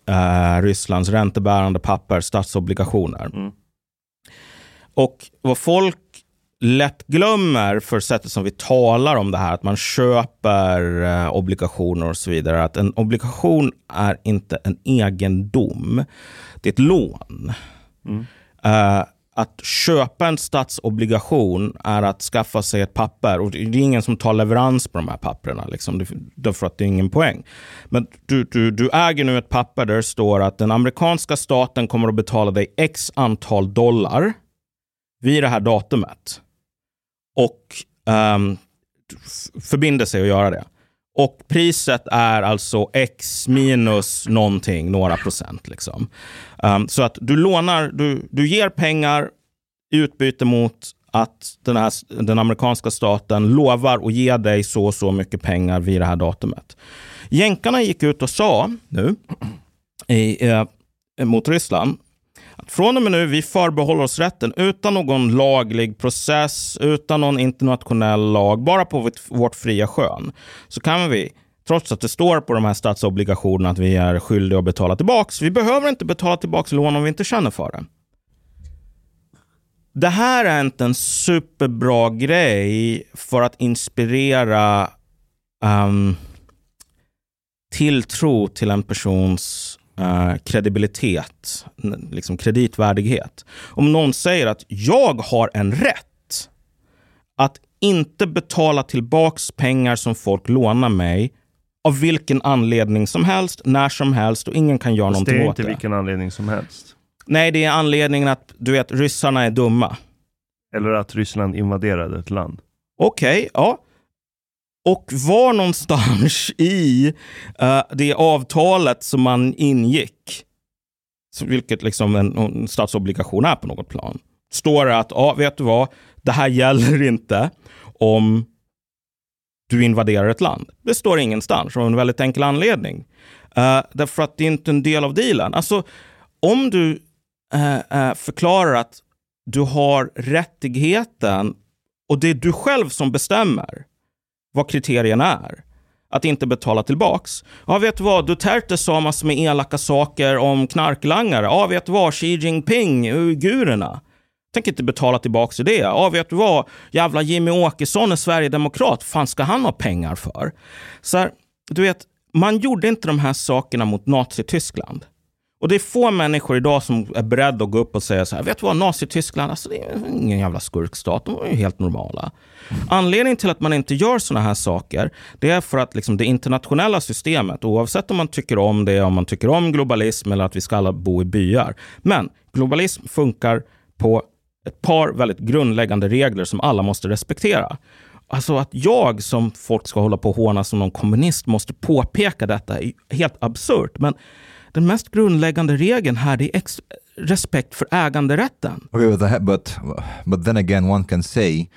eh, Rysslands räntebärande papper, statsobligationer. Och vad folk lätt glömmer för sättet som vi talar om det här, att man köper eh, obligationer och så vidare, att en obligation är inte en egendom. Det är ett lån. Eh, att köpa en statsobligation är att skaffa sig ett papper och det är ingen som tar leverans på de här papperna. Liksom, därför att det är ingen poäng. Men du, du, du äger nu ett papper där det står att den amerikanska staten kommer att betala dig x antal dollar vid det här datumet. Och um, förbinder sig att göra det. Och priset är alltså x minus någonting, några procent. Liksom. Um, så att du lånar, du, du ger pengar i utbyte mot att den, här, den amerikanska staten lovar att ge dig så och så mycket pengar vid det här datumet. Jänkarna gick ut och sa nu i, eh, mot Ryssland att från och med nu vi förbehåller oss rätten utan någon laglig process, utan någon internationell lag, bara på vårt, vårt fria skön. Så kan vi, trots att det står på de här statsobligationerna att vi är skyldiga att betala tillbaks, vi behöver inte betala tillbaks lån om vi inte känner för det. Det här är inte en superbra grej för att inspirera um, tilltro till en persons eh, kredibilitet, liksom kreditvärdighet. Om någon säger att jag har en rätt att inte betala tillbaks pengar som folk lånar mig av vilken anledning som helst, när som helst och ingen kan göra Fast det någonting är åt inte det. vilken anledning som helst. Nej, det är anledningen att du vet, ryssarna är dumma. Eller att Ryssland invaderade ett land. Okej, ja. Och var någonstans i uh, det avtalet som man ingick, vilket liksom en, en statsobligation är på något plan, står det att, ah, vet du vad, det här gäller inte om du invaderar ett land. Det står ingenstans av en väldigt enkel anledning. Uh, därför att det är inte en del av dealen. Alltså, om du uh, förklarar att du har rättigheten och det är du själv som bestämmer vad kriterierna är. Att inte betala tillbaks. Ja, vet du vad? Duterte sa massor med elaka saker om knarklangare. Ja, vet du vad? Xi Jinping, eh, uigurerna. Tänker inte betala tillbaks till det. Ja, vet du vad? Jävla Jimmy Åkesson är sverigedemokrat. fan ska han ha pengar för? Så här, du vet, man gjorde inte de här sakerna mot Nazityskland. Och det är få människor idag som är beredda att gå upp och säga så här, vet du vad, Nazityskland, alltså det är ingen jävla skurkstat, de är ju helt normala. Anledningen till att man inte gör sådana här saker, det är för att liksom det internationella systemet, oavsett om man tycker om det, om man tycker om globalism eller att vi ska alla bo i byar. Men globalism funkar på ett par väldigt grundläggande regler som alla måste respektera. Alltså att jag som folk ska hålla på och håna som någon kommunist måste påpeka detta är helt absurt. Men den mest grundläggande regeln här är ex- respekt för äganderätten. Okay, but, the, but but then again, one can say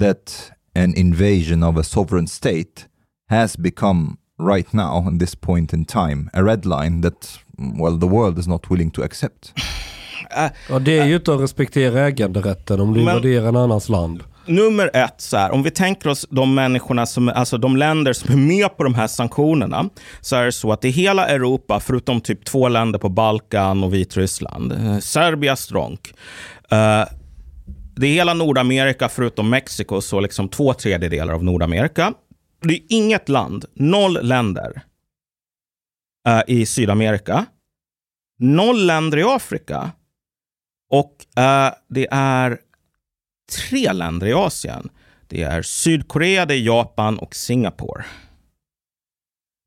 that an invasion of a sovereign state has become right now, at this point in time, a red line that well the world is not willing to accept. Ja, det är ju inte att respektera äganderätten om du invaderar en annans land. Nummer ett, så här, om vi tänker oss de människorna som, alltså de länder som är med på de här sanktionerna, så är det så att i hela Europa, förutom typ två länder på Balkan och Vitryssland, eh, Serbia stronk, eh, det är hela Nordamerika förutom Mexiko, så liksom två tredjedelar av Nordamerika. Det är inget land, noll länder eh, i Sydamerika, noll länder i Afrika och eh, det är tre länder i Asien. Det är Sydkorea, det är Japan och Singapore.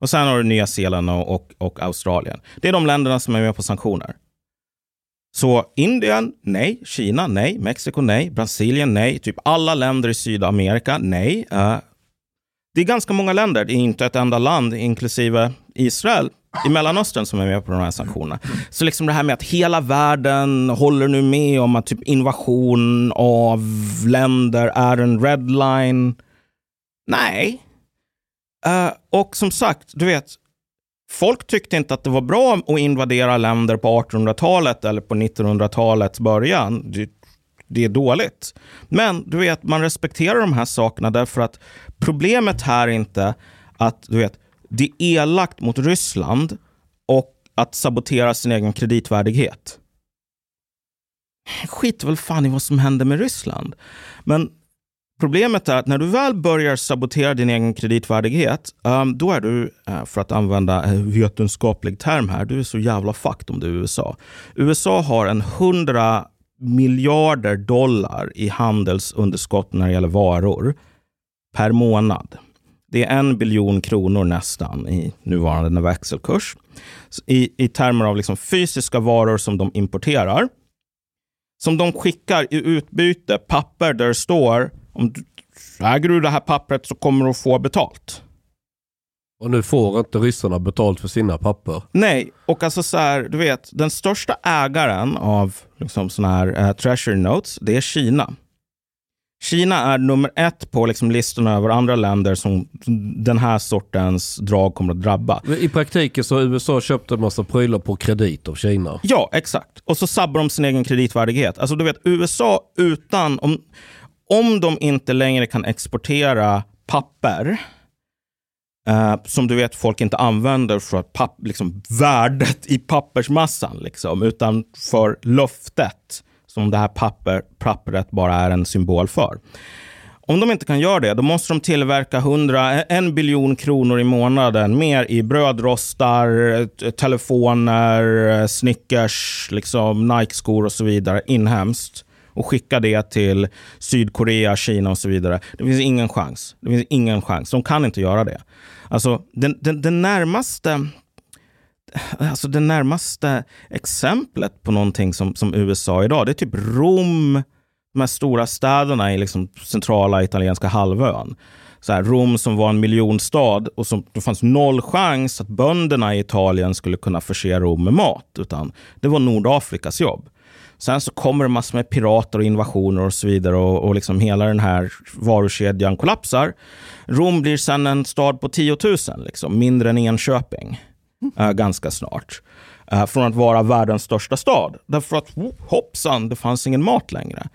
Och sen har du Nya Zeeland och, och, och Australien. Det är de länderna som är med på sanktioner. Så Indien, nej. Kina, nej. Mexiko, nej. Brasilien, nej. Typ alla länder i Sydamerika, nej. Uh, det är ganska många länder, det är inte ett enda land, inklusive Israel, i Mellanöstern som är med på de här sanktionerna. Så liksom det här med att hela världen håller nu med om att typ invasion av länder är en red line. Nej. Uh, och som sagt, du vet, folk tyckte inte att det var bra att invadera länder på 1800-talet eller på 1900-talets början. Det, är dåligt. Men du vet, man respekterar de här sakerna därför att problemet här är inte att du vet, det är elakt mot Ryssland och att sabotera sin egen kreditvärdighet. Skit väl fan i vad som händer med Ryssland. Men problemet är att när du väl börjar sabotera din egen kreditvärdighet, ehm, då är du, eh, för att använda en vetenskaplig term här, du är så jävla fucked om du är USA. USA har en 100 miljarder dollar i handelsunderskott när det gäller varor per månad. Det är en biljon kronor nästan i nuvarande växelkurs. I, I termer av liksom fysiska varor som de importerar. Som de skickar i utbyte papper där det står om du äger du det här pappret så kommer du att få betalt. Och nu får inte ryssarna betalt för sina papper. Nej, och alltså så här, du vet, den största ägaren av liksom såna här eh, treasury notes, det är Kina. Kina är nummer ett på liksom listorna över andra länder som den här sortens drag kommer att drabba. I praktiken så har USA köpt en massa prylar på kredit av Kina. Ja, exakt. Och så sabbar de sin egen kreditvärdighet. Alltså du vet, USA utan, om, om de inte längre kan exportera papper, eh, som du vet folk inte använder för att papp, liksom, värdet i pappersmassan, liksom, utan för löftet som det här papper, pappret bara är en symbol för. Om de inte kan göra det, då måste de tillverka 100, eh, en biljon kronor i månaden mer i brödrostar, eh, telefoner, eh, Snickers, liksom Nike-skor och så vidare inhemskt och skicka det till Sydkorea, Kina och så vidare. Det finns ingen chans. Det finns ingen chans. De kan inte göra det. Alltså, den, den, den närmaste alltså det närmaste exemplet på någonting som, som USA idag, det är typ Rom, de här stora städerna i liksom centrala italienska halvön. Så här, Rom som var en miljonstad och som, det fanns noll chans att bönderna i Italien skulle kunna förse Rom med mat, utan det var Nordafrikas jobb. Sen så kommer det massor med pirater och invasioner och så vidare och, och liksom hela den här varukedjan kollapsar. Rom blir sen en stad på 10 000, liksom, mindre än Enköping eh, ganska snart. Eh, från att vara världens största stad. Därför att oh, hoppsan, det fanns ingen mat längre.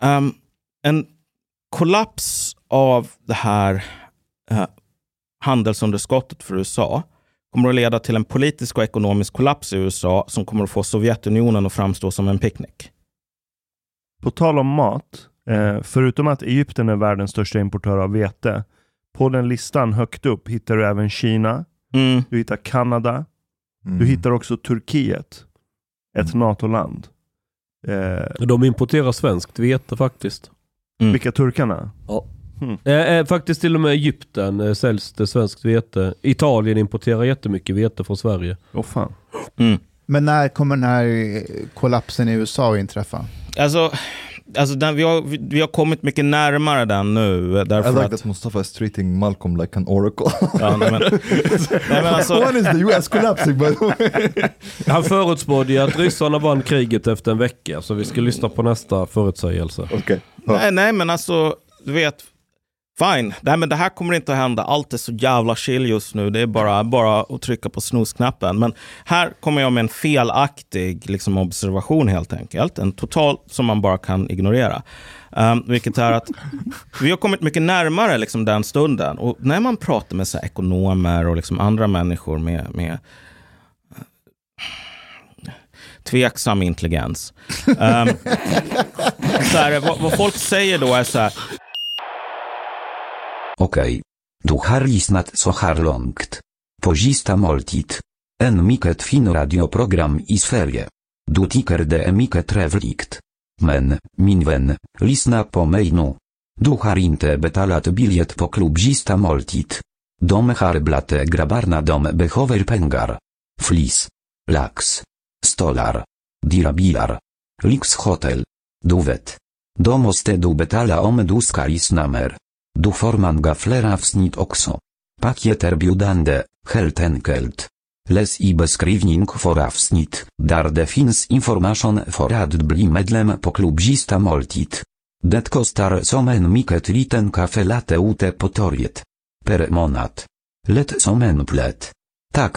Ehm, en kollaps av det här eh, handelsunderskottet för USA kommer att leda till en politisk och ekonomisk kollaps i USA som kommer att få Sovjetunionen att framstå som en picknick. På tal om mat, eh, förutom att Egypten är världens största importör av vete, på den listan högt upp hittar du även Kina, Mm. du hittar Kanada, Mm. du hittar också Turkiet, ett NATO-land. Eh, De importerar svenskt vete faktiskt. Mm. vilka turkarna? Eh, eh, faktiskt till och med Egypten eh, säljs det svenskt vete. Italien importerar jättemycket vete från Sverige. Åh fan. Mm. Men när kommer den här kollapsen i USA att inträffa? Alltså, alltså den, vi, har, vi, vi har kommit mycket närmare den nu. I Därför like att, that Mustafa is treating Malcolm like an oracle. ja, nej, men, nej, men alltså, When is the US collapsing by the way? Han förutspådde ju att ryssarna vann kriget efter en vecka. Så vi ska lyssna på nästa förutsägelse. Okej. nej, nej, men alltså, du vet, fine. Nej, men det här kommer inte att hända. Allt är så jävla chill just nu. Det är bara, bara att trycka på snusknappen. Men här kommer jag med en felaktig liksom, observation helt enkelt. En total som man bara kan ignorera. Um, vilket är att vi har kommit mycket närmare liksom, den stunden. Och när man pratar med så här, ekonomer och liksom, andra människor med, med eh, tveksam intelligens. Um, så här, vad, vad folk säger då är så här, Okej. Du har lyssnat så här långt. På sista måltid. En mycket fin radioprogram i Sverige. Du tycker det är mycket trevligt. Men, min vän, lyssna på mig nu. Du har inte betalat biljett på klubb sista måltid. De har dom grabbarna de behöver pengar. Flis. Lax. Stolar. Dirabilar. Lix hotel. Du vet. Då måste du betala om du ska lyssna mer. Du får man gaflera avsnitt också. Paket erbjudande, helt enkelt. Läs i beskrivning för avsnitt, där det finns information för att bli medlem på klubb Sista måltid. Det kostar som en mycket liten kaffe latte ute på torget. Per månad. Lätt som en plätt. Tack,